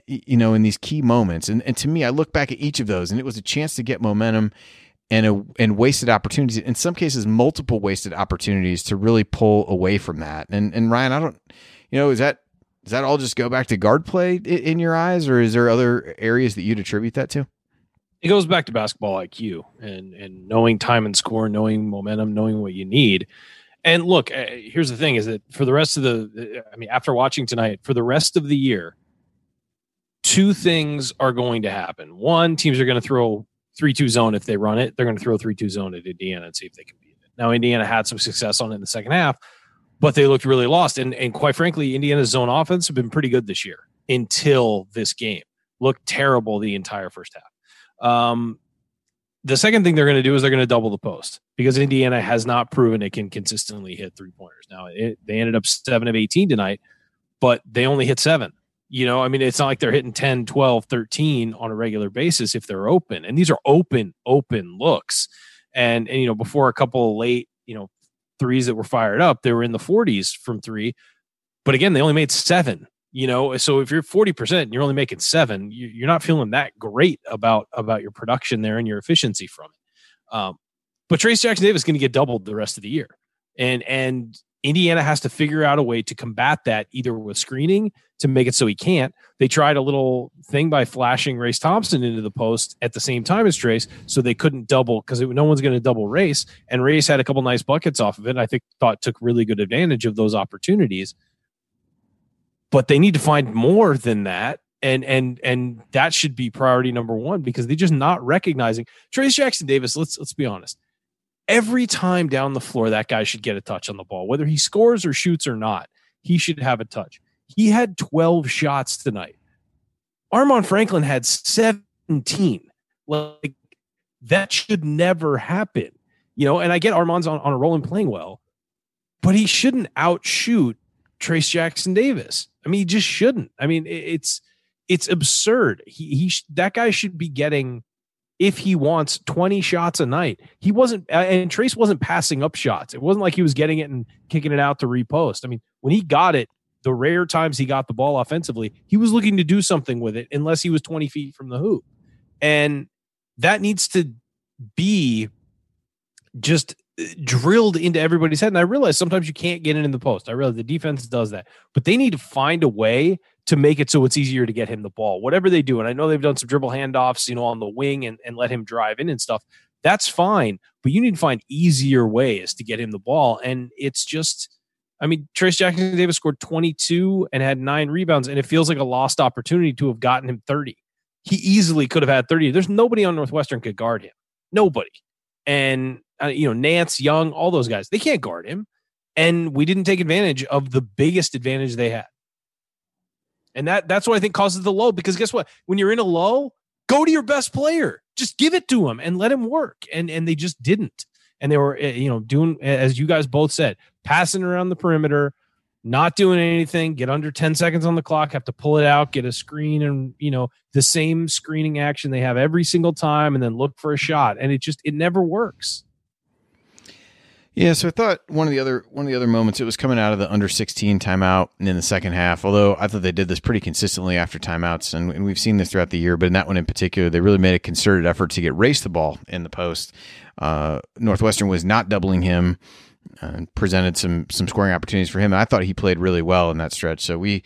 you know in these key moments. And and to me, I look back at each of those, and it was a chance to get momentum and a, and wasted opportunities. In some cases, multiple wasted opportunities to really pull away from that. And and Ryan, I don't, you know, is that does that all just go back to guard play in your eyes, or is there other areas that you'd attribute that to? It goes back to basketball IQ and and knowing time and score, knowing momentum, knowing what you need. And look, uh, here's the thing: is that for the rest of the, I mean, after watching tonight, for the rest of the year, two things are going to happen. One, teams are going to throw three-two zone if they run it. They're going to throw three-two zone at Indiana and see if they can beat it. Now, Indiana had some success on it in the second half, but they looked really lost. And and quite frankly, Indiana's zone offense have been pretty good this year until this game. Looked terrible the entire first half. Um, the second thing they're going to do is they're going to double the post because Indiana has not proven it can consistently hit three pointers. Now it, they ended up seven of 18 tonight, but they only hit seven. You know, I mean, it's not like they're hitting 10, 12, 13 on a regular basis if they're open. And these are open, open looks. And, and you know, before a couple of late, you know, threes that were fired up, they were in the 40s from three. But again, they only made seven you know so if you're 40% and you're only making seven you're not feeling that great about about your production there and your efficiency from it um, but trayce jackson davis is going to get doubled the rest of the year and and indiana has to figure out a way to combat that either with screening to make it so he can't they tried a little thing by flashing race thompson into the post at the same time as Trayce, so they couldn't double because no one's going to double race and race had a couple nice buckets off of it i think thought took really good advantage of those opportunities but they need to find more than that and and and that should be priority number one because they're just not recognizing Trayce Jackson Davis. Let's let's be honest. Every time down the floor, that guy should get a touch on the ball, whether he scores or shoots or not. He should have a touch. He had 12 shots tonight. Armaan Franklin had 17. Like that should never happen. You know, and I get Armaan's on, on a roll and playing well, but he shouldn't outshoot Trayce Jackson Davis. I mean, he just shouldn't. I mean, it's it's absurd. He he that guy should be getting if he wants 20 shots a night. He wasn't and Trayce wasn't passing up shots. It wasn't like he was getting it and kicking it out to repost. I mean, when he got it, the rare times he got the ball offensively, he was looking to do something with it unless he was 20 feet from the hoop. And that needs to be just drilled into everybody's head. And I realize sometimes you can't get it in the post. I realize the defense does that, but they need to find a way to make it so it's easier to get him the ball, whatever they do. And I know they've done some dribble handoffs, you know, on the wing and, and let him drive in and stuff. That's fine, but you need to find easier ways to get him the ball. And it's just, I mean, Trayce Jackson Davis scored 22 and had nine rebounds, and it feels like a lost opportunity to have gotten him 30. He easily could have had 30. There's nobody on Northwestern could guard him. Nobody. And uh, you know, Nance, Young, all those guys. They can't guard him. And we didn't take advantage of the biggest advantage they had. And that that's what I think causes the low because guess what? When you're in a low, go to your best player. Just give it to him and let him work. And and they just didn't. And they were eh, you know doing as you guys both said, passing around the perimeter, not doing anything, get under 10 seconds on the clock, have to pull it out, get a screen and, you know, the same screening action they have every single time and then look for a shot. And it just, it never works. Yeah, so I thought one of the other one of the other moments it was coming out of the under sixteen timeout in the second half. Although I thought they did this pretty consistently after timeouts, and, and, we've seen this throughout the year. But in that one in particular, they really made a concerted effort to get race the ball in the post. Uh, Northwestern was not doubling him and presented some some scoring opportunities for him. And I thought he played really well in that stretch. So we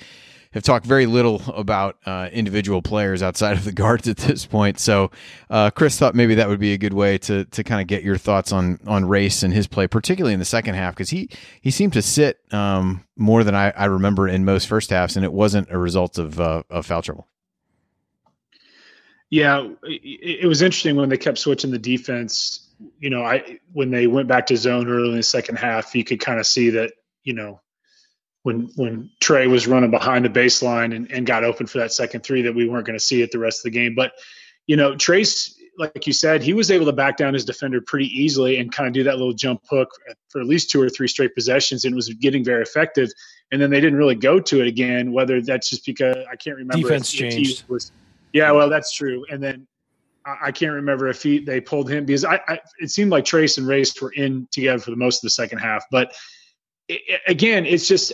have talked very little about uh, individual players outside of the guards at this point. So uh, Chris thought maybe that would be a good way to to kind of get your thoughts on on race and his play, particularly in the second half, because he he seemed to sit um, more than I, I, remember in most first halves, and it wasn't a result of uh, of foul trouble. Yeah, it, it was interesting when they kept switching the defense you know, I when they went back to zone early in the second half, you could kind of see that, you know, when when Trey was running behind the baseline and, and got open for that second three that we weren't going to see it the rest of the game. But, you know, Trayce, like you said, he was able to back down his defender pretty easily and kind of do that little jump hook for at least two or three straight possessions and was getting very effective. And then they didn't really go to it again, whether that's just because I can't remember. Defense changed. Was, yeah, well, that's true. And then I, can't remember if he they pulled him because I, I, it seemed like Trayce and Race were in together for the most of the second half. But it, again, it's just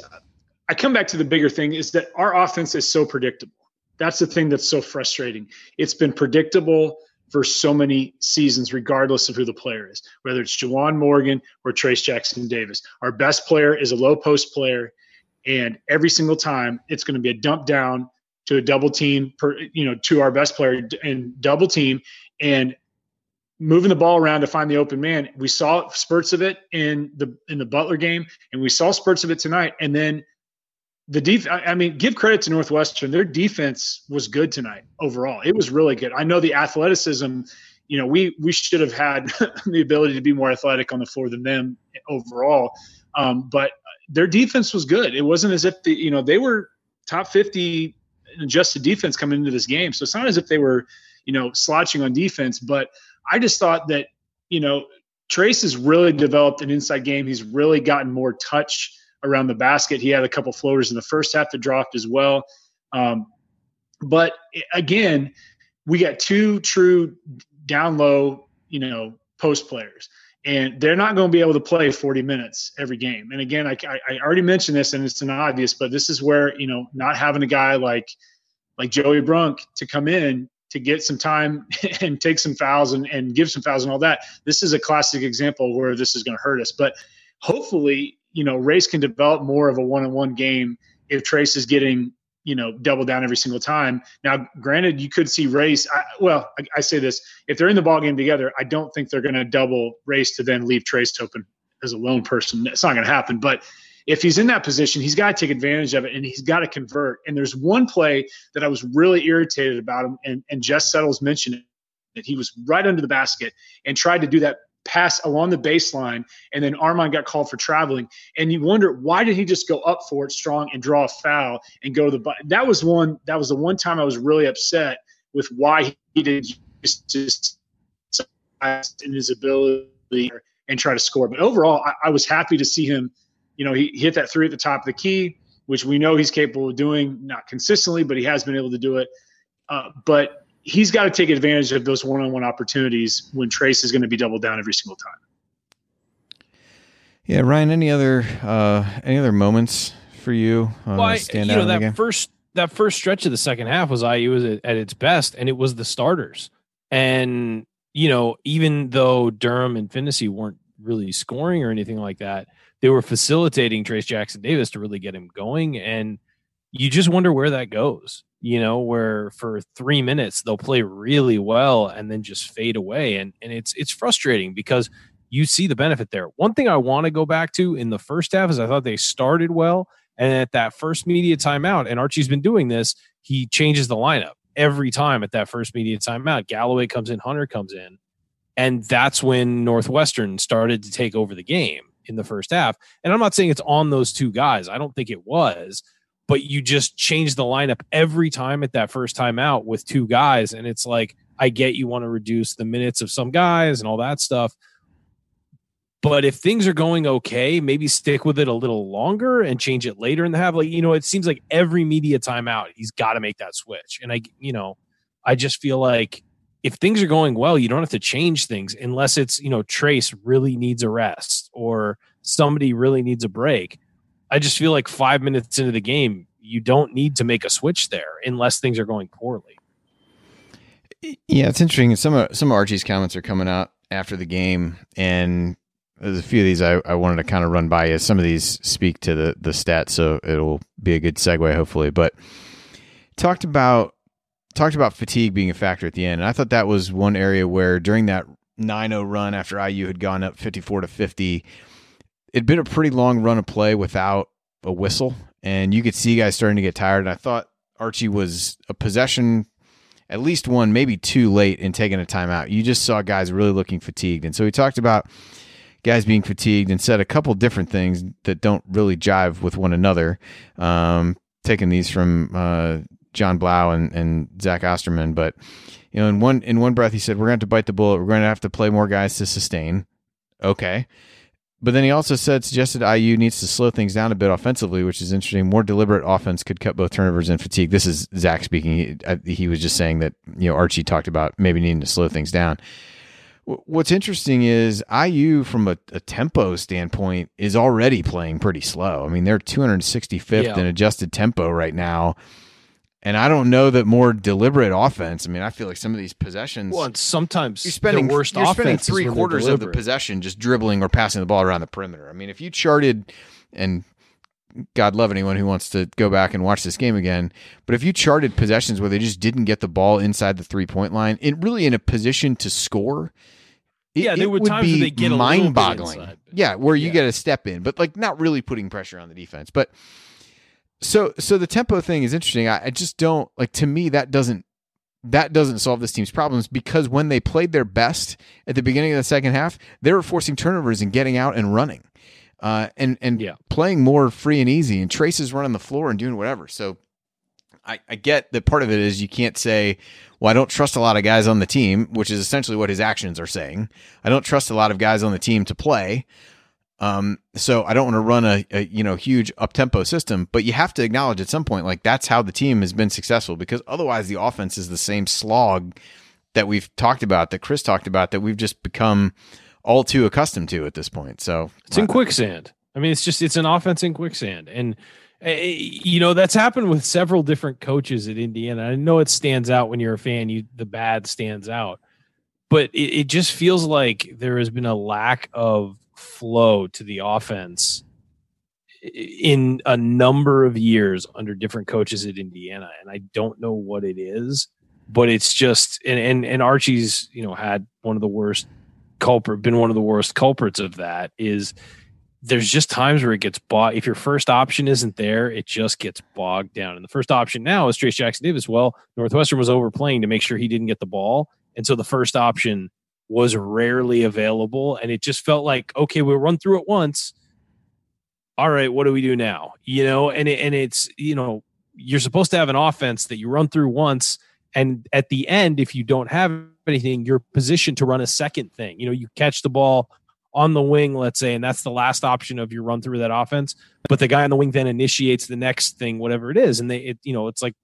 I come back to the bigger thing is that our offense is so predictable. That's the thing that's so frustrating. It's been predictable for so many seasons, regardless of who the player is, whether it's Juwan Morgan or Trayce Jackson Davis. Our best player is a low post player, and every single time it's going to be a dump down to a double team, per, you know, to our best player and double team, and moving the ball around to find the open man. We saw spurts of it in the in the Butler game, and we saw spurts of it tonight. And then the def I mean, give credit to Northwestern. Their defense was good tonight overall. It was really good. I know the athleticism, you know, we we should have had the ability to be more athletic on the floor than them overall. Um, but their defense was good. It wasn't as if the, you know, they were top 50 adjusted defense coming into this game. So it's not as if they were, you know, slouching on defense, but I just thought that, you know, Trayce has really developed an inside game. He's really gotten more touch around the basket. He had a couple floaters in the first half that dropped as well. Um, but again, we got two true down low, you know, post players, and they're not going to be able to play 40 minutes every game. And again, I, I already mentioned this, and it's an obvious, but this is where you know not having a guy like like Joey Brunk to come in to get some time and take some fouls and, and give some fouls and all that. This is a classic example where this is going to hurt us. But hopefully, you know, Race can develop more of a one-on-one game if Trayce is getting, you know, double down every single time. Now, granted, you could see Race. I, well, I, I, say this: if they're in the ball game together, I don't think they're going to double Race to then leave Trayce open as a lone person. It's not going to happen. But if he's in that position, he's got to take advantage of it and he's got to convert. And there's one play that I was really irritated about him, and, and Jess Settles mentioned it that he was right under the basket and tried to do that pass along the baseline, and then Armaan got called for traveling. And you wonder why did he just go up for it strong and draw a foul and go to the that was one that was the one time I was really upset with why he did just in his ability and try to score. But overall, I, I was happy to see him. You know, he, he hit that three at the top of the key, which we know he's capable of doing, not consistently, but he has been able to do it. Uh, but he's got to take advantage of those one-on-one opportunities when Trayce is going to be doubled down every single time. Yeah, Ryan. Any other uh, any other moments for you? Uh, well, I, you know that first that first stretch of the second half was IU was at, at its best, and it was the starters. And you know, even though Durham and Phinisee weren't really scoring or anything like that, they were facilitating Trayce Jackson Davis to really get him going. And you just wonder where that goes you know, where for three minutes they'll play really well and then just fade away. And and it's it's frustrating because you see the benefit there. One thing I want to go back to in the first half is I thought they started well. And at that first media timeout, and Archie's been doing this, he changes the lineup every time at that first media timeout. Galloway comes in, Hunter comes in. And that's when Northwestern started to take over the game in the first half. And I'm not saying it's on those two guys. I don't think it was, but you just change the lineup every time at that first time out with two guys. And it's like, I get you want to reduce the minutes of some guys and all that stuff. But if things are going okay, maybe stick with it a little longer and change it later in the half. Like, you know, it seems like every media timeout, he's got to make that switch. And I, you know, I just feel like if things are going well, you don't have to change things unless it's, you know, Trayce really needs a rest or somebody really needs a break. I just feel like five minutes into the game, you don't need to make a switch there unless things are going poorly. Yeah, it's interesting. Some of some of Archie's comments are coming out after the game, and there's a few of these I, I wanted to kind of run by you. Some of these speak to the the stats, so it'll be a good segue, hopefully. But talked about talked about fatigue being a factor at the end, and I thought that was one area where during that 9-0 run after IU had gone up 54 to 50 it'd been a pretty long run of play without a whistle, and you could see guys starting to get tired. And I thought Archie was a possession, at least one, maybe two late in taking a timeout. You just saw guys really looking fatigued, and so he talked about guys being fatigued and said a couple different things that don't really jive with one another. Um, taking these from uh, John Blau and, and Zach Osterman, but you know, in one in one breath, he said, "We're going to have to bite the bullet. We're going to have to play more guys to sustain." Okay, but then he also said suggested IU needs to slow things down a bit offensively, which is interesting. More deliberate offense could cut both turnovers and fatigue. This is Zach speaking. He, he was just saying that you know Archie talked about maybe needing to slow things down. What's interesting is IU from a, a, tempo standpoint is already playing pretty slow. I mean, they're 265th yeah. in adjusted tempo right now. And I don't know that more deliberate offense. I mean, I feel like some of these possessions. Well, sometimes you're spending worst you're spending three quarters of the possession just dribbling or passing the ball around the perimeter. I mean, if you charted, and God love anyone who wants to go back and watch this game again, but if you charted possessions where they just didn't get the ball inside the three point line, it really in a position to score, it, yeah, there would, be mind boggling. Yeah, where you yeah. get a step in, but like not really putting pressure on the defense. But so so the tempo thing is interesting. I, I just don't like to me that doesn't that doesn't solve this team's problems because when they played their best at the beginning of the second half, they were forcing turnovers and getting out and running. Uh, and and yeah. playing more free and easy, and Trayce is running the floor and doing whatever. So I, I get that part of it is you can't say, well, I don't trust a lot of guys on the team, which is essentially what his actions are saying. I don't trust a lot of guys on the team to play. Um, so I don't want to run a, a you know huge up tempo system, but you have to acknowledge at some point like that's how the team has been successful because otherwise the offense is the same slog that we've talked about that Chris talked about that we've just become all too accustomed to at this point. So it's in quicksand. I mean, it's just it's an offense in quicksand, and Eh, you know that's happened with several different coaches at Indiana. I know it stands out when you're a fan. You the bad stands out, but it, it just feels like there has been a lack of flow to the offense in a number of years under different coaches at Indiana, and I don't know what it is, but it's just and and, and Archie's you know had one of the worst culprit, been one of the worst culprits of that is there's just times where it gets bought. If your first option isn't there, it just gets bogged down. And the first option now is Trayce Jackson Davis. Well, Northwestern was overplaying to make sure he didn't get the ball. And so the first option was rarely available. And it just felt like, okay, we'll run through it once. All right, what do we do now? You know, and it, and it's, you know, you're supposed to have an offense that you run through once. And at the end, if you don't have anything, you're positioned to run a second thing. You know, you catch the ball on the wing, let's say, and that's the last option of your run through that offense. But the guy on the wing then initiates the next thing, whatever it is, and they, it, you know, it's like,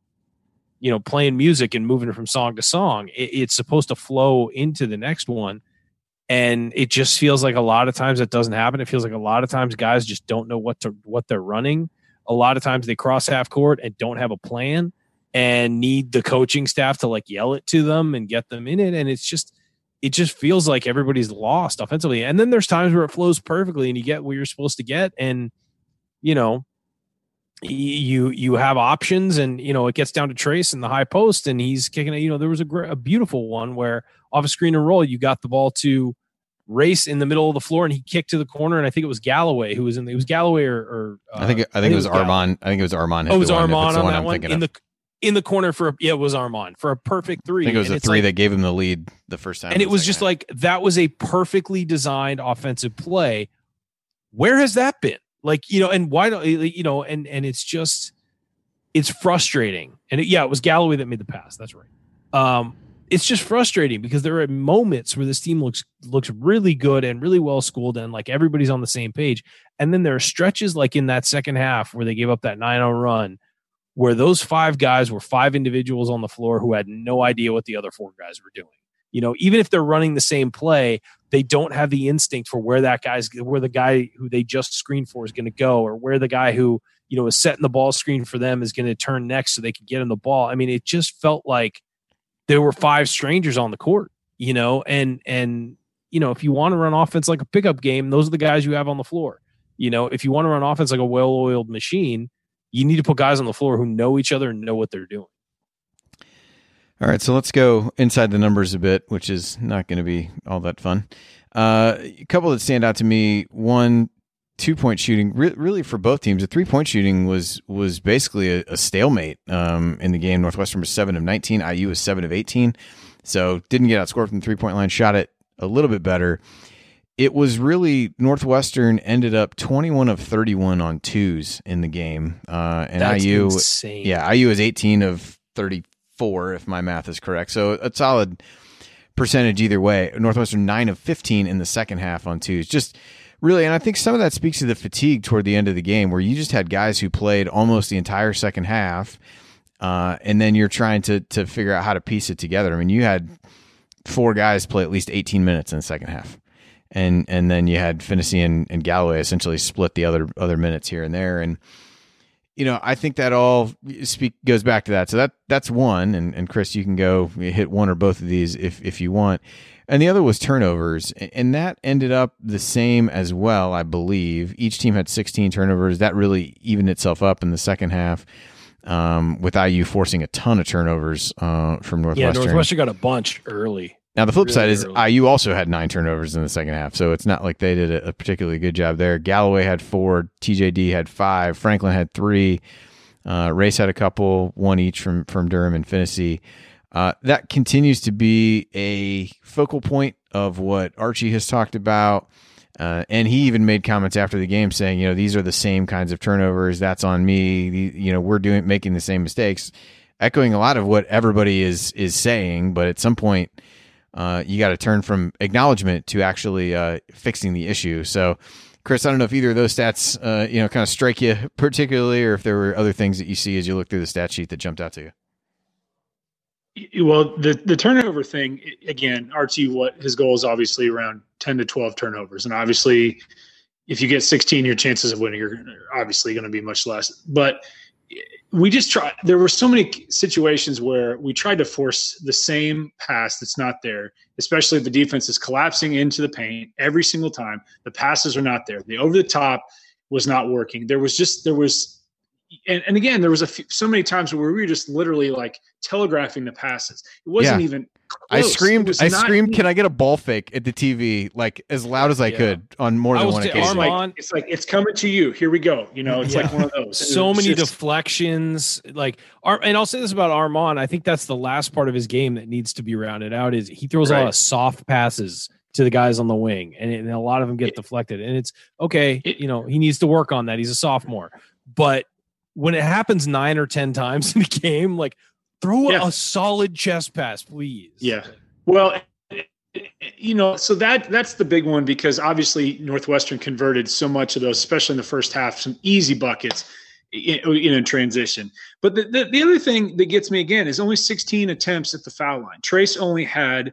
you know, playing music and moving from song to song. It, it's supposed to flow into the next one, and it just feels like a lot of times that doesn't happen. It feels like a lot of times guys just don't know what to what they're running. A lot of times they cross half court and don't have a plan and need the coaching staff to like yell it to them and get them in it, and it's just it just feels like everybody's lost offensively. And then there's times where it flows perfectly and you get what you're supposed to get. And, you know, you you have options and you know it gets down to trayce in the high post and he's kicking it you know there was a, a beautiful one where off a screen and roll you got the ball to race in the middle of the floor and he kicked to the corner and I think it was Galloway who was in the, it was Galloway or, or uh, I think I think, it was, was Armaan I think it was Armaan oh it was Armaan on that one in the in the corner for a, yeah, it was Armaan for a perfect three. I think it was and a three like, that gave him the lead the first time. And it was just half. like that was a perfectly designed offensive play. Where has that been? Like you know, and why don't you know? And and it's just it's frustrating. And it, yeah, it was Galloway that made the pass. That's right. Um, it's just frustrating because there are moments where this team looks looks really good and really well schooled and like everybody's on the same page. And then there are stretches like in that second half where they gave up that 9-0 run where those five guys were five individuals on the floor who had no idea what the other four guys were doing. You know, even if they're running the same play, they don't have the instinct for where that guy's where the guy who they just screened for is going to go, or where the guy who you know is setting the ball screen for them is going to turn next so they can get in the ball. I mean, it just felt like there were five strangers on the court. You know, and and you know if you want to run offense like a pickup game, those are the guys you have on the floor. You know, if you want to run offense like a well-oiled machine, you need to put guys on the floor who know each other and know what they're doing. All right, so let's go inside the numbers a bit, which is not going to be all that fun. Uh, a couple that stand out to me: one, two point shooting. Re- really, for both teams, the three point shooting was was basically a, a stalemate um, in the game. Northwestern was seven of nineteen. IU was seven of eighteen. So didn't get outscored from the three point line. Shot it a little bit better it was really Northwestern ended up 21 of 31 on twos in the game. Uh, and That's IU, insane. yeah, IU is 18 of 34, if my math is correct. So a solid percentage either way. Northwestern 9 of 15 in the second half on twos. Just Really, and I think some of that speaks to the fatigue toward the end of the game, where you just had guys who played almost the entire second half, uh, and then you're trying to to figure out how to piece it together. I mean, you had four guys play at least 18 minutes in the second half, and and then you had Phinisee and, and Galloway essentially split the other other minutes here and there, and you know, I think that all speak goes back to that. So that that's one, and, and Chris, you can go hit one or both of these if if you want. And the other was turnovers, and that ended up the same as well, I believe. Each team had 16 turnovers. That really evened itself up in the second half, um, with IU forcing a ton of turnovers uh, from Northwestern. Yeah, Northwestern got a bunch early. Now the flip really side is early. IU also had nine turnovers in the second half, so it's not like they did a, particularly good job there. Galloway had four, TJD had five, Franklin had three, uh, Race had a couple, one each from from Durham and Phinisee. Uh, that continues to be a focal point of what Archie has talked about. Uh, and he even made comments after the game saying, you know, these are the same kinds of turnovers. That's on me. The, you know, we're doing making the same mistakes, echoing a lot of what everybody is is saying. But at some point, uh, you got to turn from acknowledgement to actually uh, fixing the issue. So, Chris, I don't know if either of those stats, uh, you know, kind of strike you particularly, or if there were other things that you see as you look through the stat sheet that jumped out to you. Well, the the turnover thing again, Archie, what his goal is obviously around ten to twelve turnovers, and obviously, if you get sixteen, your chances of winning are obviously going to be much less. But we just try. There were so many situations where we tried to force the same pass that's not there. Especially the defense is collapsing into the paint every single time. The passes are not there. The over the top was not working. There was just there was and, and again, there was a few, so many times where we were just literally like telegraphing the passes. It wasn't yeah. even. Close. I screamed. I screamed. Can I get a ball fake at the TV, like as loud as I yeah. could, on more than one occasion? It's like, it's like it's coming to you. Here we go. You know, it's yeah. like one of those. so many just, deflections. Like, and I'll say this about Armaan. I think that's the last part of his game that needs to be rounded out. Is he throws right. a lot of soft passes to the guys on the wing, and, and a lot of them get it, deflected. And it's okay. It, you know, he needs to work on that. He's a sophomore, but when it happens nine or ten times in a game, like throw yeah. a solid chest pass, please. Yeah. Well, you know, so that that's the big one because obviously Northwestern converted so much of those, especially in the first half, some easy buckets in, in transition. But the, the, the other thing that gets me again is only 16 attempts at the foul line. Trayce only had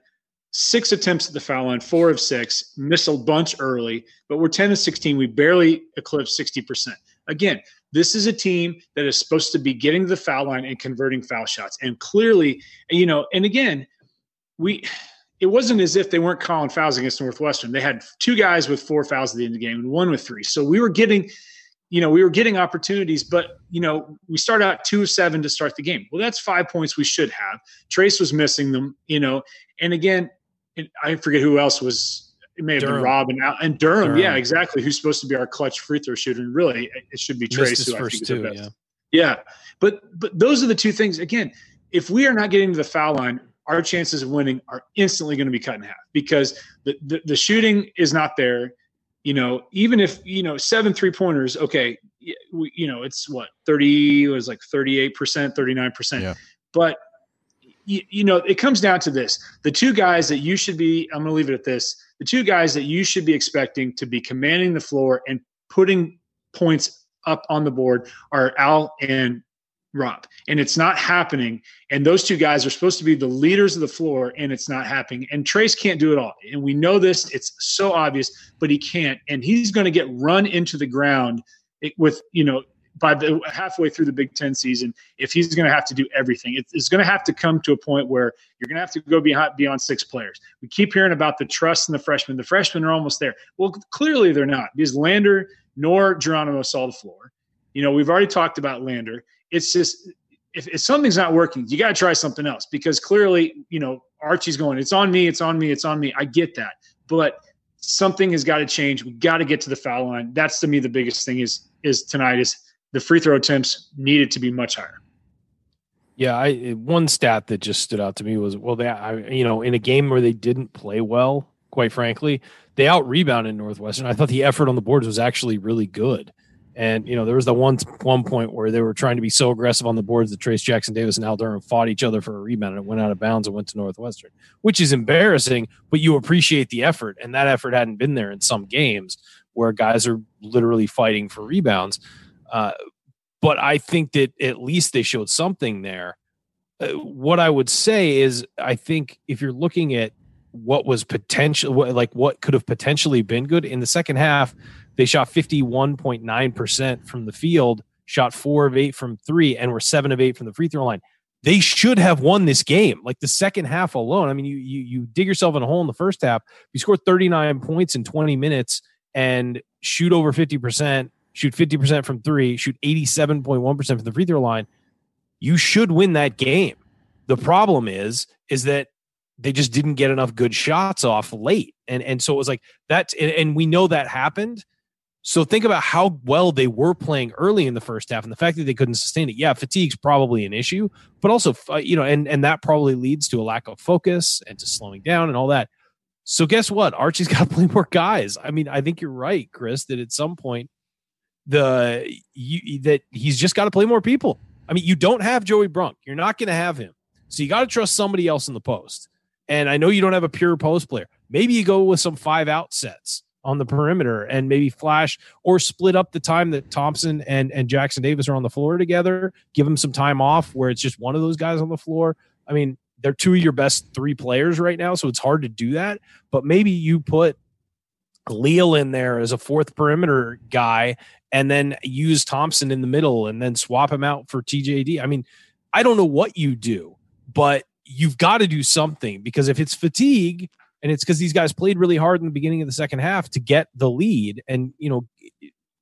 six attempts at the foul line, four of six, missed a bunch early, but we're 10 to 16. We barely eclipsed 60%. Again, this is a team that is supposed to be getting to the foul line and converting foul shots. And clearly, you know, and again, we it wasn't as if they weren't calling fouls against Northwestern. They had two guys with four fouls at the end of the game and one with three. So we were getting, you know, we were getting opportunities, but you know, we start out two of seven to start the game. Well, that's five points we should have. Trayce was missing them, you know, and again, I forget who else was it may have Durham. been Rob and, and Durham, Durham, Yeah, exactly. Who's supposed to be our clutch free throw shooter? And really, it should be Trayce. Who I think is two, best. Yeah. yeah, but but those are the two things. Again, if we are not getting to the foul line, our chances of winning are instantly going to be cut in half because the, the, the shooting is not there. You know, even if you know seven three pointers, okay, we, you know it's what thirty it was like thirty eight percent, thirty nine percent. But you, you know, it comes down to this: the two guys that you should be. I'm going to leave it at this the two guys that you should be expecting to be commanding the floor and putting points up on the board are Al and Rob. And it's not happening. And those two guys are supposed to be the leaders of the floor, and it's not happening. And Trayce can't do it all. And we know this. It's so obvious, but he can't. And he's going to get run into the ground with, you know, by the halfway through the Big Ten season, if he's going to have to do everything, it's going to have to come to a point where you're going to have to go beyond, beyond six players. We keep hearing about the trust in the freshmen. The freshmen are almost there. Well, clearly they're not because Lander nor Geronimo saw the floor. You know, we've already talked about Lander. It's just if, if something's not working, you got to try something else because clearly, you know, Archie's going, it's on me, it's on me, it's on me. I get that. But something has got to change. We got to get to the foul line. That's to me the biggest thing is is tonight is the free throw attempts needed to be much higher. Yeah, I one stat that just stood out to me was well, they I, you know in a game where they didn't play well, quite frankly, they out rebounded Northwestern. I thought the effort on the boards was actually really good. And you know, there was the one one point where they were trying to be so aggressive on the boards that Trayce Jackson Davis and Al Durham fought each other for a rebound and it went out of bounds and went to Northwestern, which is embarrassing. But you appreciate the effort, and that effort hadn't been there in some games. where guys are literally fighting for rebounds. Uh, but I think that at least they showed something there. Uh, what I would say is, I think if you're looking at what was potential, what, like what could have potentially been good in the second half, they shot 51.9% from the field, shot four of eight from three, and were seven of eight from the free throw line they should have won this game. Like the second half alone. I mean, you you you dig yourself in a hole in the first half. You score 39 points in 20 minutes and shoot over 50%, shoot 50% from three, shoot 87.1% from the free throw line. You should win that game. The problem is, is that they just didn't get enough good shots off late. And and so it was like that, and, and we know that happened so think about how well they were playing early in the first half and the fact that they couldn't sustain it. Yeah, fatigue's probably an issue, but also uh, you know, and and that probably leads to a lack of focus and to slowing down and all that. So guess what? Archie's got to play more guys. I mean, I think you're right, Chris, that at some point the you that he's just got to play more people. I mean, you don't have Joey Brunk. You're not going to have him. So you got to trust somebody else in the post. And I know you don't have a pure post player. Maybe you go with some five out sets on the perimeter and maybe flash or split up the time that Thompson and, and Jackson Davis are on the floor together, give them some time off where it's just one of those guys on the floor. I mean, they're two of your best three players right now, so it's hard to do that. But maybe you put Leal in there as a fourth perimeter guy and then use Thompson in the middle and then swap him out for TJD. I mean, I don't know what you do, but you've got to do something because if it's fatigue – and it's because these guys played really hard in the beginning of the second half to get the lead and you know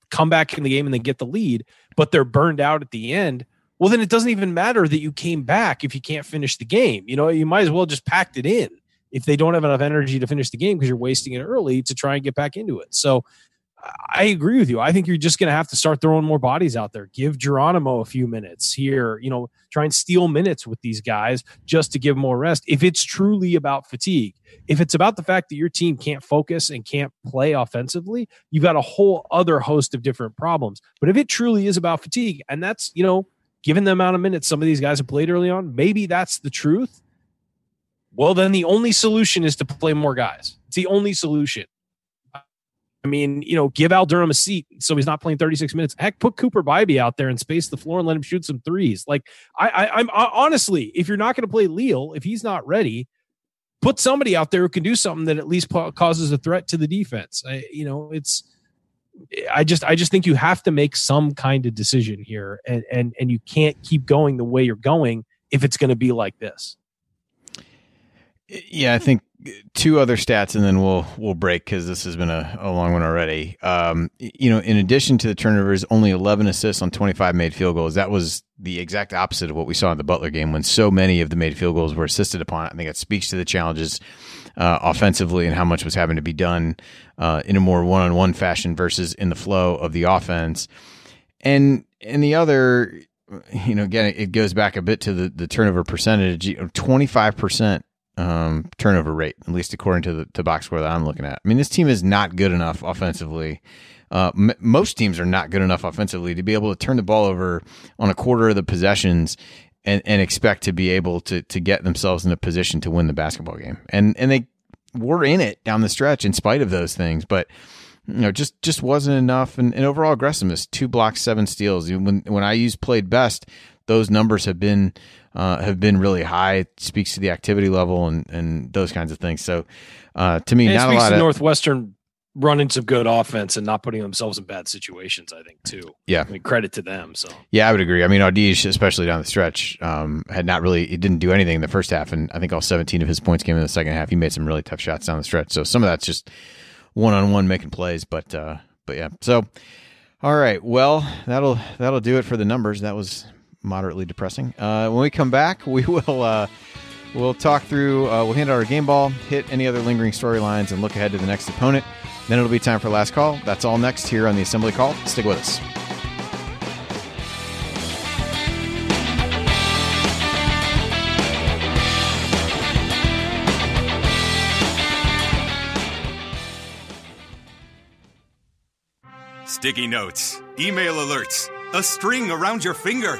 come back in the game and they get the lead but they're burned out at the end well then it doesn't even matter that you came back if you can't finish the game you know you might as well just packed it in if they don't have enough energy to finish the game because you're wasting it early to try and get back into it so I agree with you. I think you're just going to have to start throwing more bodies out there. Give Geronimo a few minutes here. You know, try and steal minutes with these guys just to give more rest. If it's truly about fatigue, if it's about the fact that your team can't focus and can't play offensively, you've got a whole other host of different problems. But if it truly is about fatigue, and that's, you know, given the amount of minutes some of these guys have played early on, maybe that's the truth. Well, then the only solution is to play more guys. It's the only solution. I mean, you know, give Al Durham a seat so he's not playing 36 minutes. Heck, put Cooper Bybee out there and space the floor and let him shoot some threes. Like, I, I I'm honestly, if you're not going to play Leal, if he's not ready, put somebody out there who can do something that at least causes a threat to the defense. I, you know, it's. I just, I just think you have to make some kind of decision here, and and and you can't keep going the way you're going if it's going to be like this. Yeah, I think two other stats, and then we'll we'll break because this has been a, a long one already. Um, you know, in addition to the turnovers, only 11 assists on 25 made field goals. That was the exact opposite of what we saw in the Butler game when so many of the made field goals were assisted upon. I think it speaks to the challenges uh, offensively and how much was having to be done uh, in a more one-on-one fashion versus in the flow of the offense. And and the other, you know, again, it goes back a bit to the the turnover percentage. 25 percent um, turnover rate, at least according to the to box score that I'm looking at. I mean, this team is not good enough offensively. Uh, m- most teams are not good enough offensively to be able to turn the ball over on a quarter of the possessions and, and expect to be able to to get themselves in a position to win the basketball game. And and they were in it down the stretch in spite of those things, but you know, just just wasn't enough. And, and overall aggressiveness, two blocks, seven steals. When when I use played best, those numbers have been uh, have been really high. It speaks to the activity level and and those kinds of things. So uh, to me, and not a lot of Northwestern running some good offense and not putting themselves in bad situations. I think too. Yeah, I mean credit to them. So yeah, I would agree. I mean, Audige, especially down the stretch, um, had not really he didn't do anything in the first half, and I think all 17 of his points came in the second half. He made some really tough shots down the stretch. So some of that's just one on one making plays, but uh, but yeah. So all right, well that'll that'll do it for the numbers. That was moderately depressing. Uh, when we come back, we will uh, we'll talk through. Uh, we'll hand out our game ball, hit any other lingering storylines, and look ahead to the next opponent. Then it'll be time for last call. That's all next here on the Assembly Call. Stick with us. Sticky notes, email alerts, a string around your finger.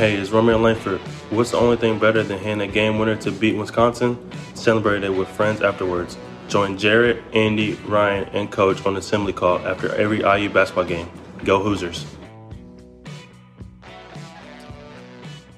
Hey, it's Romeo Langford. What's the only thing better than handing a game winner to beat Wisconsin? Celebrate it with friends afterwards. Join Jarrett, Andy, Ryan, and Coach on assembly call after every IU basketball game. Go Hoosiers.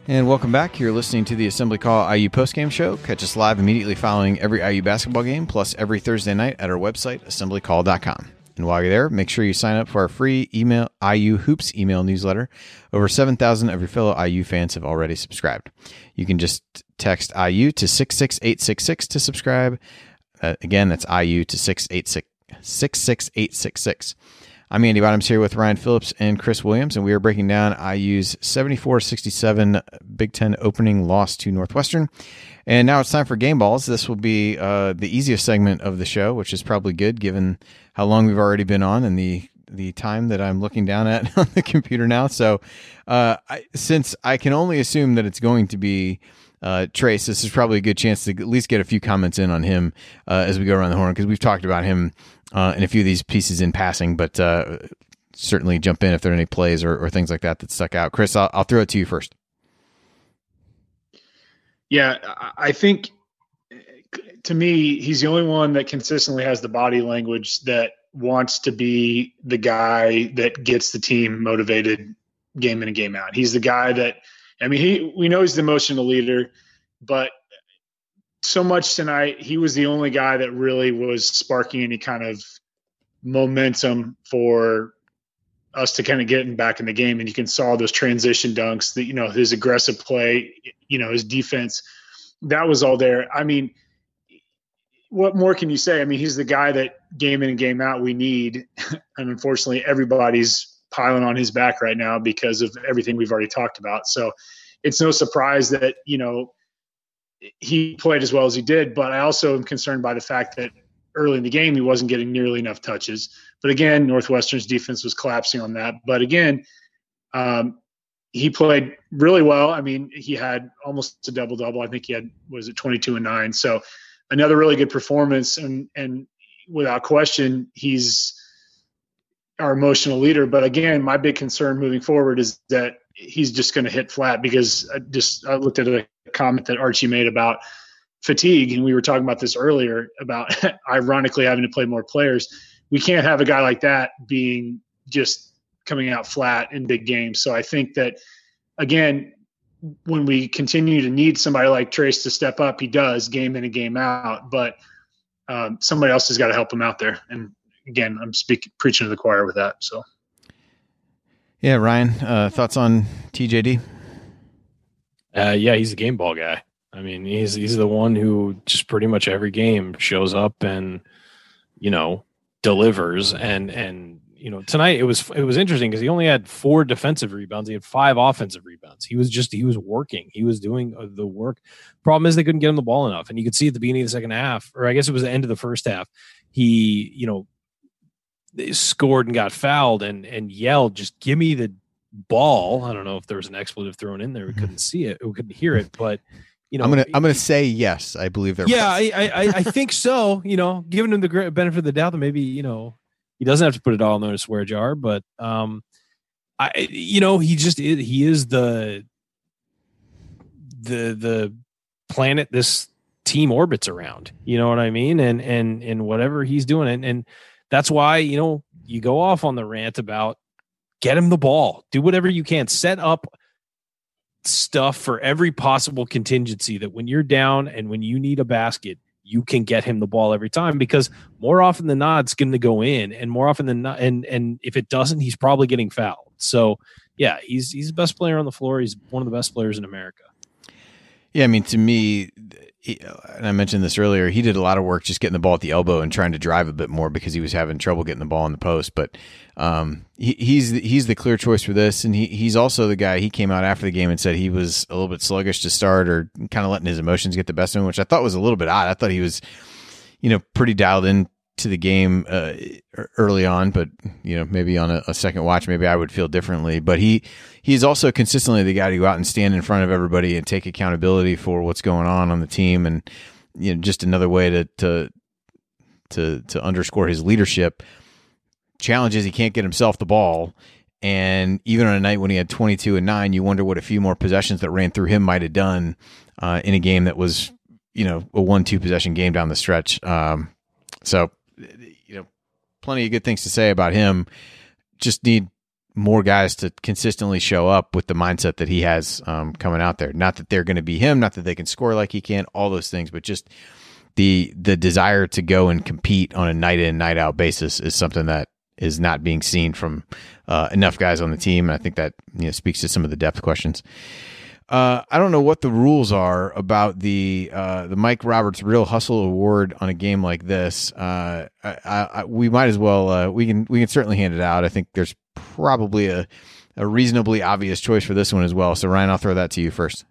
And welcome back. You're listening to the Assembly Call IU postgame show. Catch us live immediately following every IU basketball game, plus every Thursday night at our website, assemblycall.com. And while you're there, make sure you sign up for our free email IU Hoops email newsletter. Over 7,000 of your fellow IU fans have already subscribed. You can just text IU to 66866 to subscribe. Uh, again, that's IU to 686 66866. I'm Andy Bottoms here with Ryan Phillips and Chris Williams, and we are breaking down IU's 74 67 Big Ten opening loss to Northwestern. And now it's time for game balls. This will be uh, the easiest segment of the show, which is probably good given how long we've already been on and the the time that I'm looking down at on the computer now. So, uh, I, since I can only assume that it's going to be uh, Trayce, this is probably a good chance to at least get a few comments in on him uh, as we go around the horn because we've talked about him uh, in a few of these pieces in passing, but uh, certainly jump in if there are any plays or, or things like that that stuck out. Chris, I'll, I'll throw it to you first. Yeah, I think to me, he's the only one that consistently has the body language that wants to be the guy that gets the team motivated game in and game out. He's the guy that, I mean, he we know he's the emotional leader, but so much tonight, he was the only guy that really was sparking any kind of momentum for us to kind of get him back in the game. And you can saw those transition dunks, that you know his aggressive play, you know his defense, that was all there. I mean, what more can you say? I mean, he's the guy that game in and game out we need, and unfortunately, everybody's piling on his back right now because of everything we've already talked about. So it's no surprise that you know he played as well as he did. But I also am concerned by the fact that early in the game he wasn't getting nearly enough touches. But again, Northwestern's defense was collapsing on that. But again, um, he played really well. I mean, he had almost a double double. I think he had was it 22 and 9. So another really good performance and and without question he's our emotional leader, but again, my big concern moving forward is that he's just going to hit flat because I just I looked at a comment that Archie made about fatigue and we were talking about this earlier about ironically having to play more players. We can't have a guy like that being just coming out flat in big games. So I think that again, when we continue to need somebody like Trayce to step up, he does game in and game out. But um, somebody else has got to help him out there. And again, I'm speaking preaching to the choir with that. So, yeah, Ryan, uh, thoughts on TJD? Uh, yeah, he's a game ball guy. I mean, he's he's the one who just pretty much every game shows up and you know delivers. And and you know tonight it was it was interesting because he only had four defensive rebounds. He had five offensive rebounds. He was just he was working. He was doing uh, the work. Problem is they couldn't get him the ball enough. And you could see at the beginning of the second half or i guess it was the end of the first half he you know scored and got fouled and and yelled just give me the ball i don't know if there was an expletive thrown in there we couldn't see it we couldn't hear it but you know I'm gonna I'm gonna say yes. I believe there. yeah was. I, I i think so you know giving him the benefit of the doubt that maybe you know he doesn't have to put it all in the swear jar, but um, I you know he just he is the the the planet this team orbits around. You know what I mean? And and and whatever he's doing, and and that's why you know you go off on the rant about get him the ball, do whatever you can, set up stuff for every possible contingency that when you're down and when you need a basket you can get him the ball every time because more often than not it's going to go in and more often than not and and if it doesn't he's probably getting fouled. So yeah he's he's the best player on the floor. He's one of the best players in america. Yeah i mean to me and I mentioned this earlier, he did a lot of work just getting the ball at the elbow and trying to drive a bit more because he was having trouble getting the ball in the post. But um, he, he's the, he's the clear choice for this, and he, he's also the guy. He came out after the game and said he was a little bit sluggish to start or kind of letting his emotions get the best of him, which I thought was a little bit odd. I thought he was, you know, pretty dialed in to the game uh, early on, but you know maybe on a, a, second watch, maybe I would feel differently. But he he's also consistently the guy to go out and stand in front of everybody and take accountability for what's going on on the team, and you know just another way to to to to underscore his leadership. Challenges he can't get himself the ball, and even on a night when he had 22 and nine, you wonder what a few more possessions that ran through him might have done uh, in a game that was you know a one two possession game down the stretch. Um, so you know, plenty of good things to say about him. Just need more guys to consistently show up with the mindset that he has um, coming out there. Not that they're going to be him, not that they can score like he can, all those things, but just the the desire to go and compete on a night in night out basis is something that is not being seen from uh, enough guys on the team, and I think that you know speaks to some of the depth questions. Uh, I don't know what the rules are about the uh, the Mike Roberts Real Hustle Award on a game like this. Uh, I, I, we might as well uh, we can we can certainly hand it out. I think there's probably a a reasonably obvious choice for this one as well. So Ryan, I'll throw that to you first.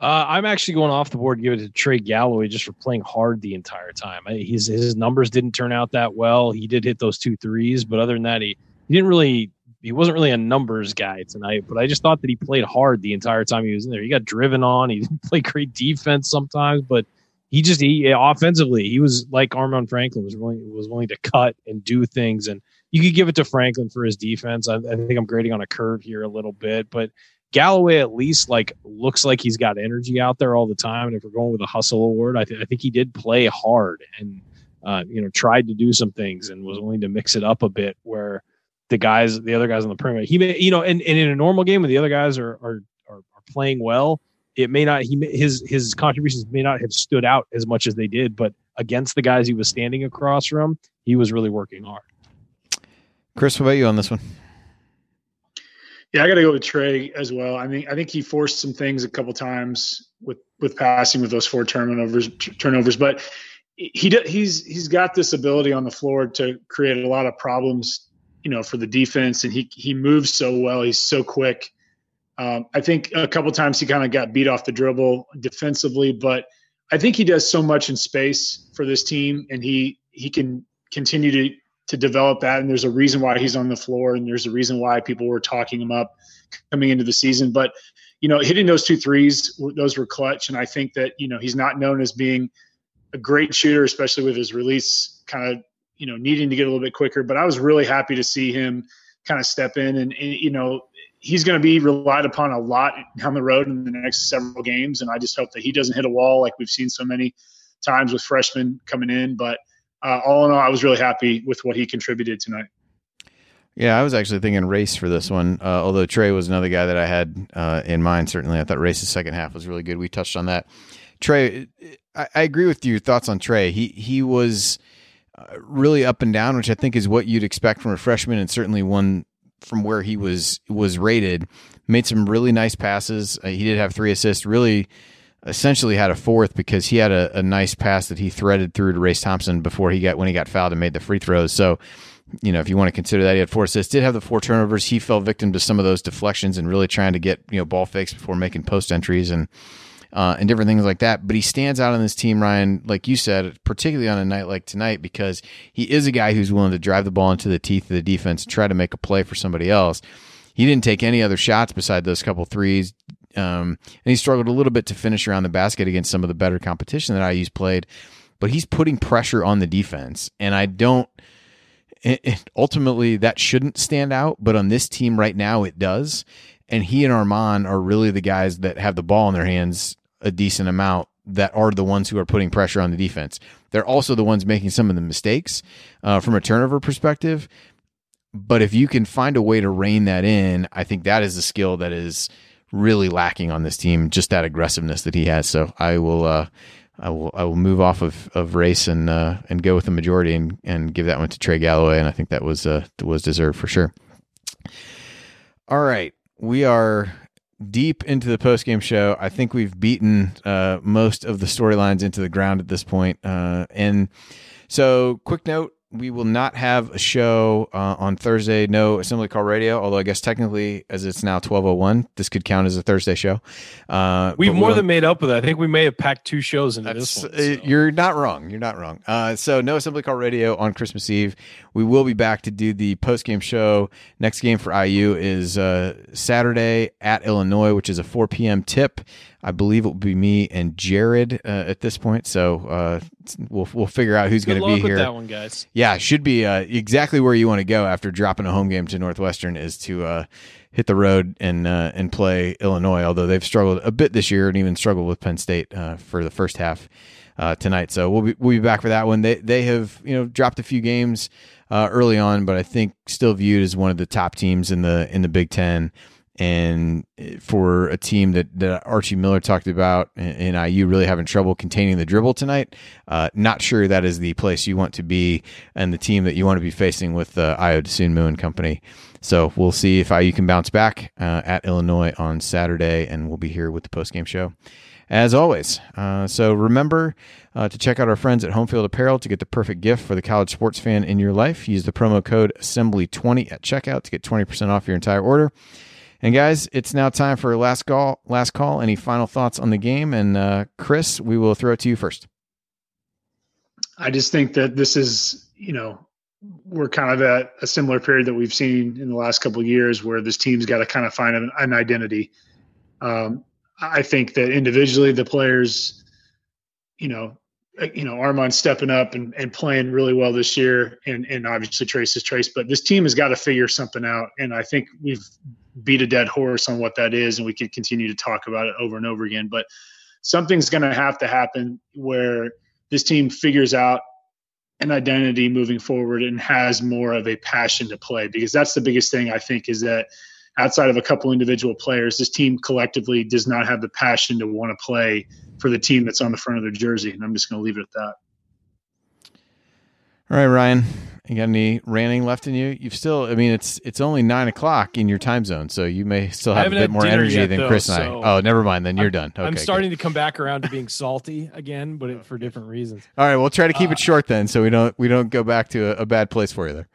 Uh, I'm actually going off the board. Give it to Trey Galloway just for playing hard the entire time. His his numbers didn't turn out that well. He did hit those two threes, but other than that, he, he didn't really he wasn't really a numbers guy tonight, but I just thought that he played hard the entire time he was in there. He got driven on. He didn't play great defense sometimes, but he just he offensively he was like Armaan Franklin was willing was willing to cut and do things. And you could give it to Franklin for his defense. I, I think I'm grading on a curve here a little bit, but Galloway at least like looks like he's got energy out there all the time. And if we're going with a hustle award, I, th- I think he did play hard and uh, you know tried to do some things and was willing to mix it up a bit where the guys, the other guys on the perimeter. He may, you know, and, and in a normal game when the other guys are are are, are playing well, it may not he his his contributions may not have stood out as much as they did, but against the guys he was standing across from, he was really working hard. Chris, what about you on this one? Yeah, I got to go with Trey as well. I mean, I think he forced some things a couple times with with passing with those four turnovers turnovers, but he he's he's got this ability on the floor to create a lot of problems you know, for the defense, and he he moves so well. He's so quick. Um, I think a couple times he kind of got beat off the dribble defensively, but I think he does so much in space for this team, and he he can continue to to develop that. And there's a reason why he's on the floor, and there's a reason why people were talking him up coming into the season. But you know, hitting those two threes, those were clutch, and I think that you know he's not known as being a great shooter, especially with his release kind of you know needing to get a little bit quicker. But I was really happy to see him kind of step in, and, and you know he's going to be relied upon a lot down the road in the next several games. And I just hope that he doesn't hit a wall like we've seen so many times with freshmen coming in. But uh, all in all, I was really happy with what he contributed tonight. Yeah, I was actually thinking Race for this one. Uh, although Trey was another guy that I had uh, in mind. Certainly, I thought Race's second half was really good. We touched on that. Trey, I, I agree with your thoughts on Trey. He he was really up and down, which I think is what you'd expect from a freshman, and certainly one from where he was was rated. Made some really nice passes. Uh, he did have three assists. Really, essentially had a fourth because he had a, a, nice pass that he threaded through to Race Thompson before he got when he got fouled and made the free throws. So, you know, if you want to consider that, he had four assists. Did have the four turnovers. He fell victim to some of those deflections and really trying to get you know ball fakes before making post entries and uh, and different things like that. But he stands out on this team, Ryan, like you said, particularly on a night like tonight, because he is a guy who's willing to drive the ball into the teeth of the defense try to make a play for somebody else. He didn't take any other shots beside those couple threes. Um, and he struggled a little bit to finish around the basket against some of the better competition that IU's played. But he's putting pressure on the defense. And I don't it, ultimately that shouldn't stand out, but on this team right now it does. And he and Armaan are really the guys that have the ball in their hands a decent amount that are the ones who are putting pressure on the defense. They're also the ones making some of the mistakes uh, from a turnover perspective. But if you can find a way to rein that in, I think that is a skill that is really lacking on this team. Just that aggressiveness that he has. So I will, uh, I will, I will move off of, of Race and uh, and go with the majority and, and give that one to Trey Galloway. And I think that was uh, was deserved for sure. All right, we are deep into the post game show. I think we've beaten uh, most of the storylines into the ground at this point. Uh, and so, quick note we will not have a show uh, on Thursday. No Assembly Call Radio, although I guess technically, as it's now twelve oh one, this could count as a Thursday show. Uh, We've more we'll, than made up with it. I think we may have packed two shows into this one. Uh, so. You're not wrong. You're not wrong. Uh, so no Assembly Call Radio on Christmas Eve. We will be back to do the post game show. Next game for IU is uh, Saturday at Illinois, which is a four p.m. tip. I believe it will be me and Jared uh, at this point. So uh, we'll we'll figure out who's going to be here. that one, guys. Yeah, should be uh, exactly where you want to go after dropping a home game to Northwestern is to uh, hit the road and uh, and play Illinois. Although they've struggled a bit this year and even struggled with Penn State uh, for the first half tonight. So we'll be we'll be back for that one. They they have you know dropped a few games early on, but I think still viewed as one of the top teams in the in the Big Ten and for a team that, that Archie Miller talked about and IU really having trouble containing the dribble tonight, uh, not sure that is the place you want to be and the team that you want to be facing with uh, Dosunmu and company. So we'll see if IU can bounce back uh, at Illinois on Saturday, and we'll be here with the postgame show as always. Uh, so remember uh, to check out our friends at Homefield Apparel to get the perfect gift for the college sports fan in your life. Use the promo code Assembly20 at checkout to get 20% off your entire order. And guys, it's now time for last call. Last call. Any final thoughts on the game? And uh, Chris, we will throw it to you first. I just think that this is, you know, we're kind of at a similar period that we've seen in the last couple of years, where this team's got to kind of find an, an identity. Um, I think that individually, the players, you know, uh, you know, Armaan stepping up and, and playing really well this year, and and obviously Trayce is Trayce, but this team has got to figure something out, and I think we've beat a dead horse on what that is, and we could continue to talk about it over and over again. But something's going to have to happen where this team figures out an identity moving forward and has more of a passion to play because that's the biggest thing I think is that outside of a couple individual players, this team collectively does not have the passion to want to play for the team that's on the front of their jersey. And I'm just going to leave it at that. All right, Ryan. You got any ranting left in you? You've still, I mean, it's it's only nine o'clock in your time zone, so you may still have a bit more energy yet, than though, Chris and so I. Oh, never mind. Then you're I'm, done. Okay, I'm starting good. to come back around to being salty again, but it, for different reasons. All right, we'll try to keep Uh, it short then, so we don't we don't go back to a, a bad place for you there.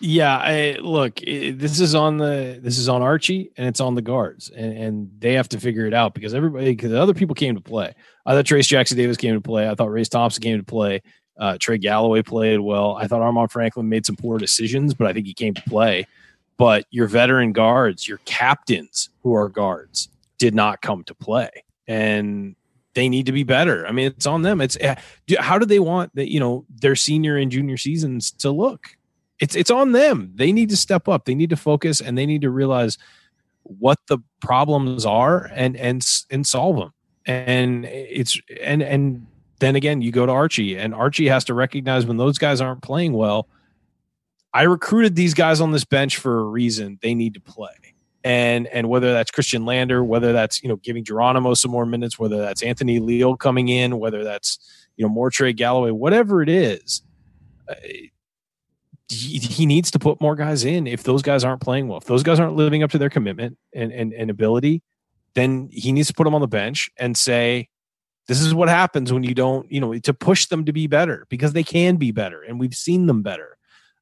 Yeah, I, look, it, this is on the this is on Archie and it's on the guards, and, and they have to figure it out because everybody, because other people came to play. I thought Trayce Jackson Davis came to play. I thought Race Thompson came to play. Uh, Trey Galloway played well. I thought Armaan Franklin made some poor decisions, but I think he came to play. But your veteran guards, your captains who are guards, did not come to play, and they need to be better. I mean, it's on them. It's uh, how do they want that? You know, their senior and junior seasons to look. It's it's on them. They need to step up. They need to focus, and they need to realize what the problems are and and and solve them. And it's and and then again, you go to Archie, and Archie has to recognize when those guys aren't playing well. I recruited these guys on this bench for a reason. They need to play. And and whether that's Khristian Lander, whether that's you know giving Geronimo some more minutes, whether that's Anthony Leal coming in, whether that's you know more Trey Galloway, whatever it is, uh, he, he needs to put more guys in. If those guys aren't playing well, if those guys aren't living up to their commitment and and, and ability, then he needs to put them on the bench and say, this is what happens when you don't, you know, to push them to be better because they can be better and we've seen them better.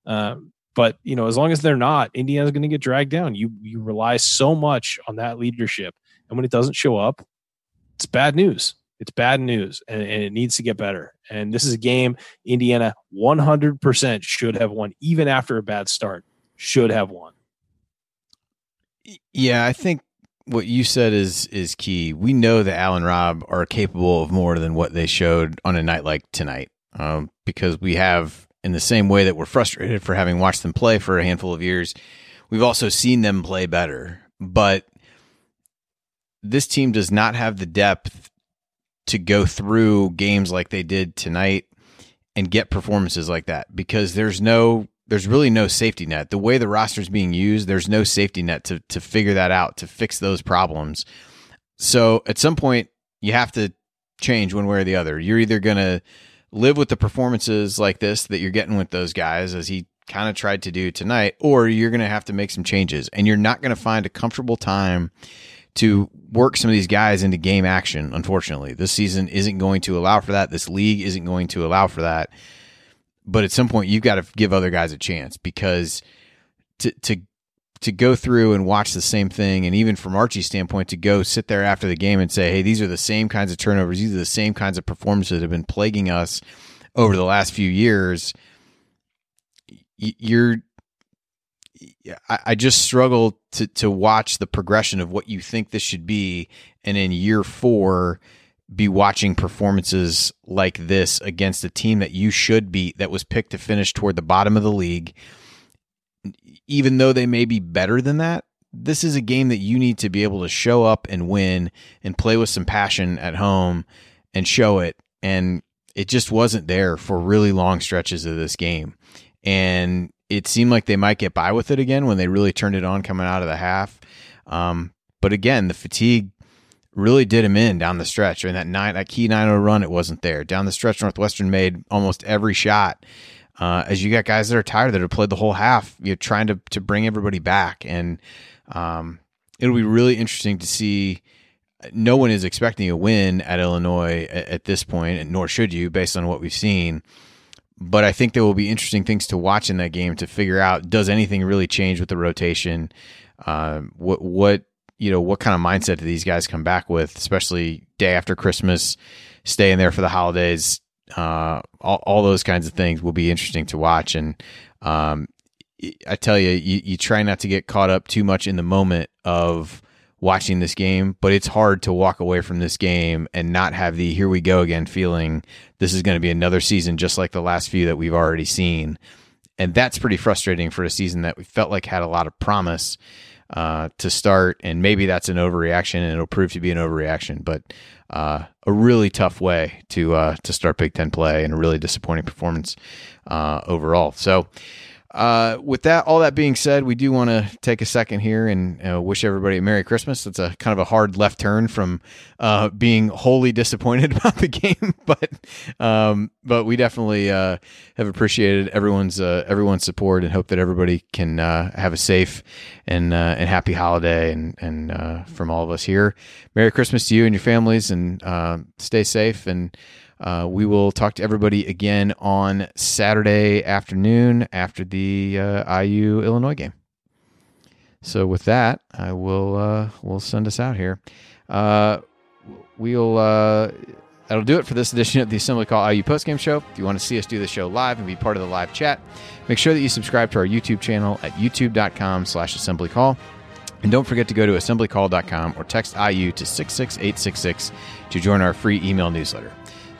Um, but you know, as long as they're not, Indiana's going to get dragged down. You you rely so much on that leadership, and when it doesn't show up, it's bad news. It's bad news, and, and it needs to get better. And this is a game Indiana 100% should have won, even after a bad start. Should have won. Yeah, I think what you said is is key. We know that Allen Rob are capable of more than what they showed on a night like tonight, um, because we have, in the same way that we're frustrated for having watched them play for a handful of years, we've also seen them play better. But this team does not have the depth to go through games like they did tonight and get performances like that because there's no there's really no safety net. The way the roster is being used, there's no safety net to to figure that out, to fix those problems. So at some point, you have to change one way or the other. You're either going to live with the performances like this that you're getting with those guys, as he kind of tried to do tonight, or you're going to have to make some changes. And you're not going to find a comfortable time to work some of these guys into game action. Unfortunately, this season isn't going to allow for that. This league isn't going to allow for that. But at some point, you've got to give other guys a chance because to to to go through and watch the same thing, and even from Archie's standpoint, to go sit there after the game and say, "Hey, these are the same kinds of turnovers. These are the same kinds of performances that have been plaguing us over the last few years." You're I, just struggle to to watch the progression of what you think this should be, and in year four, be watching performances like this against a team that you should beat, that was picked to finish toward the bottom of the league. Even though they may be better than that, this is a game that you need to be able to show up and win and play with some passion at home and show it. And it just wasn't there for really long stretches of this game. And it seemed like they might get by with it again when they really turned it on coming out of the half. Um, but again, the fatigue really did him in down the stretch. Mean, that nine, that key 9 run, it wasn't there. Down the stretch, Northwestern made almost every shot. Uh, as you got guys that are tired that have played the whole half, you're trying to to bring everybody back, and um, it'll be really interesting to see. No one is expecting a win at Illinois at, at this point, and nor should you, based on what we've seen but I think there will be interesting things to watch in that game to figure out does anything really change with the rotation? Uh, what what you know what kind of mindset do these guys come back with, especially day after Christmas, staying there for the holidays? Uh, all, all those kinds of things will be interesting to watch. And um, I tell you, you, you try not to get caught up too much in the moment of watching this game, but it's hard to walk away from this game and not have the here we go again feeling this is going to be another season just like the last few that we've already seen. And that's pretty frustrating for a season that we felt like had a lot of promise uh, to start. And maybe that's an overreaction and it'll prove to be an overreaction, but uh, a really tough way to uh, to start Big Ten play and a really disappointing performance uh, overall. So, uh, with that, all that being said, we do want to take a second here and uh, wish everybody a Merry Christmas. It's a kind of a hard left turn from uh, being wholly disappointed about the game, but um, but we definitely uh, have appreciated everyone's uh, everyone's support and hope that everybody can uh, have a safe and and happy holiday. And and from all of us here, Merry Christmas to you and your families, and stay safe and. Uh, we will talk to everybody again on Saturday afternoon after the uh, IU Illinois game. So with that, I will uh, will send us out here. Uh, we'll uh, that'll do it for this edition of the Assembly Call IU postgame show. If you want to see us do the show live and be part of the live chat, make sure that you subscribe to our YouTube channel at youtube.com/slash assembly call. And don't forget to go to assemblycall.com or text IU to 66866 to join our free email newsletter.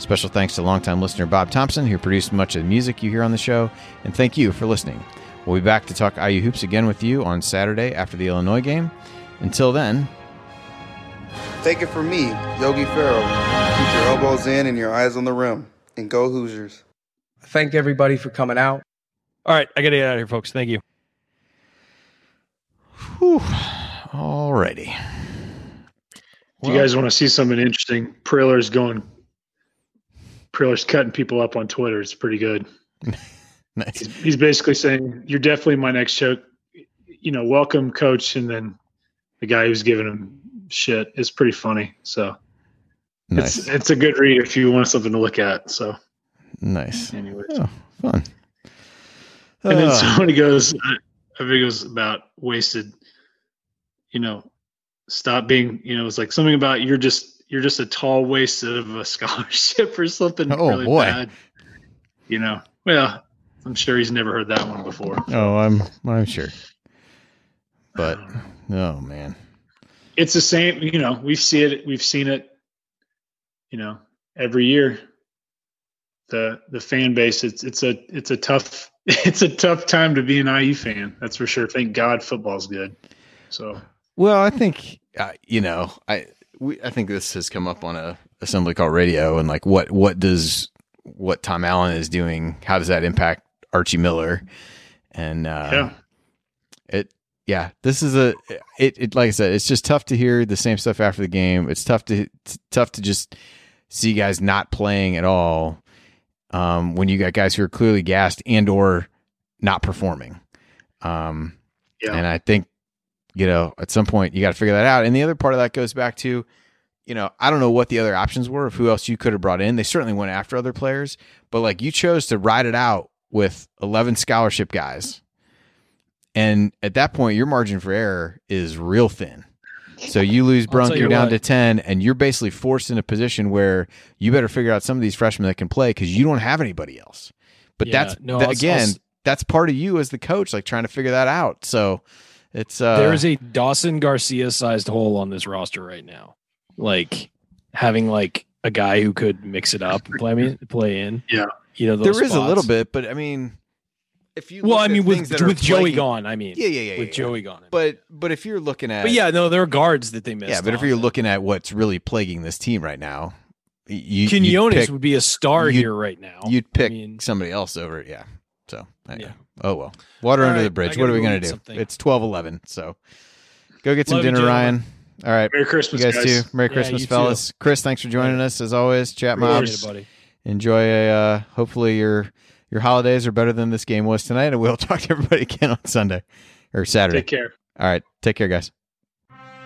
Special thanks to longtime listener Bob Thompson, who produced much of the music you hear on the show, and thank you for listening. We'll be back to talk IU Hoops again with you on Saturday after the Illinois game. Until then, take it from me, Yogi Ferrell. Keep your elbows in and your eyes on the rim, and go Hoosiers. Thank everybody for coming out. All right, I got to get out of here, folks. Thank you. Whew. All righty. If you guys want to see something interesting, Priller's going Priller's cutting people up on Twitter. It's pretty good. nice. He's, he's, basically saying, "You're definitely my next choke." You know, welcome, coach. And then the guy who's giving him shit is pretty funny. So nice. it's it's a good read if you want something to look at. So nice. Anyways, oh, fun. And then uh. somebody goes, I think it was about wasted. You know, stop being. You know, it's like something about you're just you're just a tall waist of a scholarship or something oh, really boy. bad. You know, well, I'm sure he's never heard that one before. Oh, I'm I'm sure. But oh man, it's the same. You know, we've seen it. We've seen it. You know, every year. The the fan base. It's it's a it's a tough it's a tough time to be an IU fan. That's for sure. Thank God football's good. So well, I think uh, you know I we I think this has come up on a assembly call radio and like what what does what Tom Allen is doing how does that impact Archie Miller? And uh, yeah. it yeah this is a it, it like I said it's just tough to hear the same stuff after the game. It's tough to it's tough to just see guys not playing at all um, when you got guys who are clearly gassed and or not performing. Um, yeah. and I think you know, at some point you got to figure that out. And the other part of that goes back to, you know, I don't know what the other options were of who else you could have brought in. They certainly went after other players, but like you chose to ride it out with 11 scholarship guys. And at that point, your margin for error is real thin. So you lose Brunk, you're down what. to 10, and you're basically forced in a position where you better figure out some of these freshmen that can play because you don't have anybody else. But Yeah, that's, no, that- I'll- again, I'll that's part of you as the coach, like trying to figure that out. So it's, uh, there is a Dawson Garcia sized hole on this roster right now. Like having like a guy who could mix it up and play me play in. Yeah. You know, those there is a little bit, but I mean, if you Well, I mean, with with Joey plaguing- gone, I mean, yeah, yeah, yeah, with yeah, Joey gone. But but if you're looking at, But yeah, no, there are guards that they missed. yeah, but if you're looking at what's really plaguing this team right now, y- you you'd Quinones would be a star here right now. you'd pick I mean, somebody else over, yeah. So anyway. Yeah. Oh well, water All under right, the bridge. What are we gonna do? something. It's twelve eleven, so go get some Love dinner. Ryan. All right, Merry you Christmas, guys, guys. too. Merry Yeah, Christmas, you too. fellas. Chris, thanks for joining us as always. Chat Of mob. enjoy a uh, hopefully your your holidays are better than this game was tonight and we'll talk to everybody again on sunday or saturday Take care. all right take care guys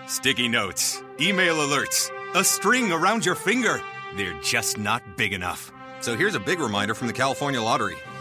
Sticky notes, email alerts, a string around your finger. They're just not big enough. So here's a big reminder from the California Lottery.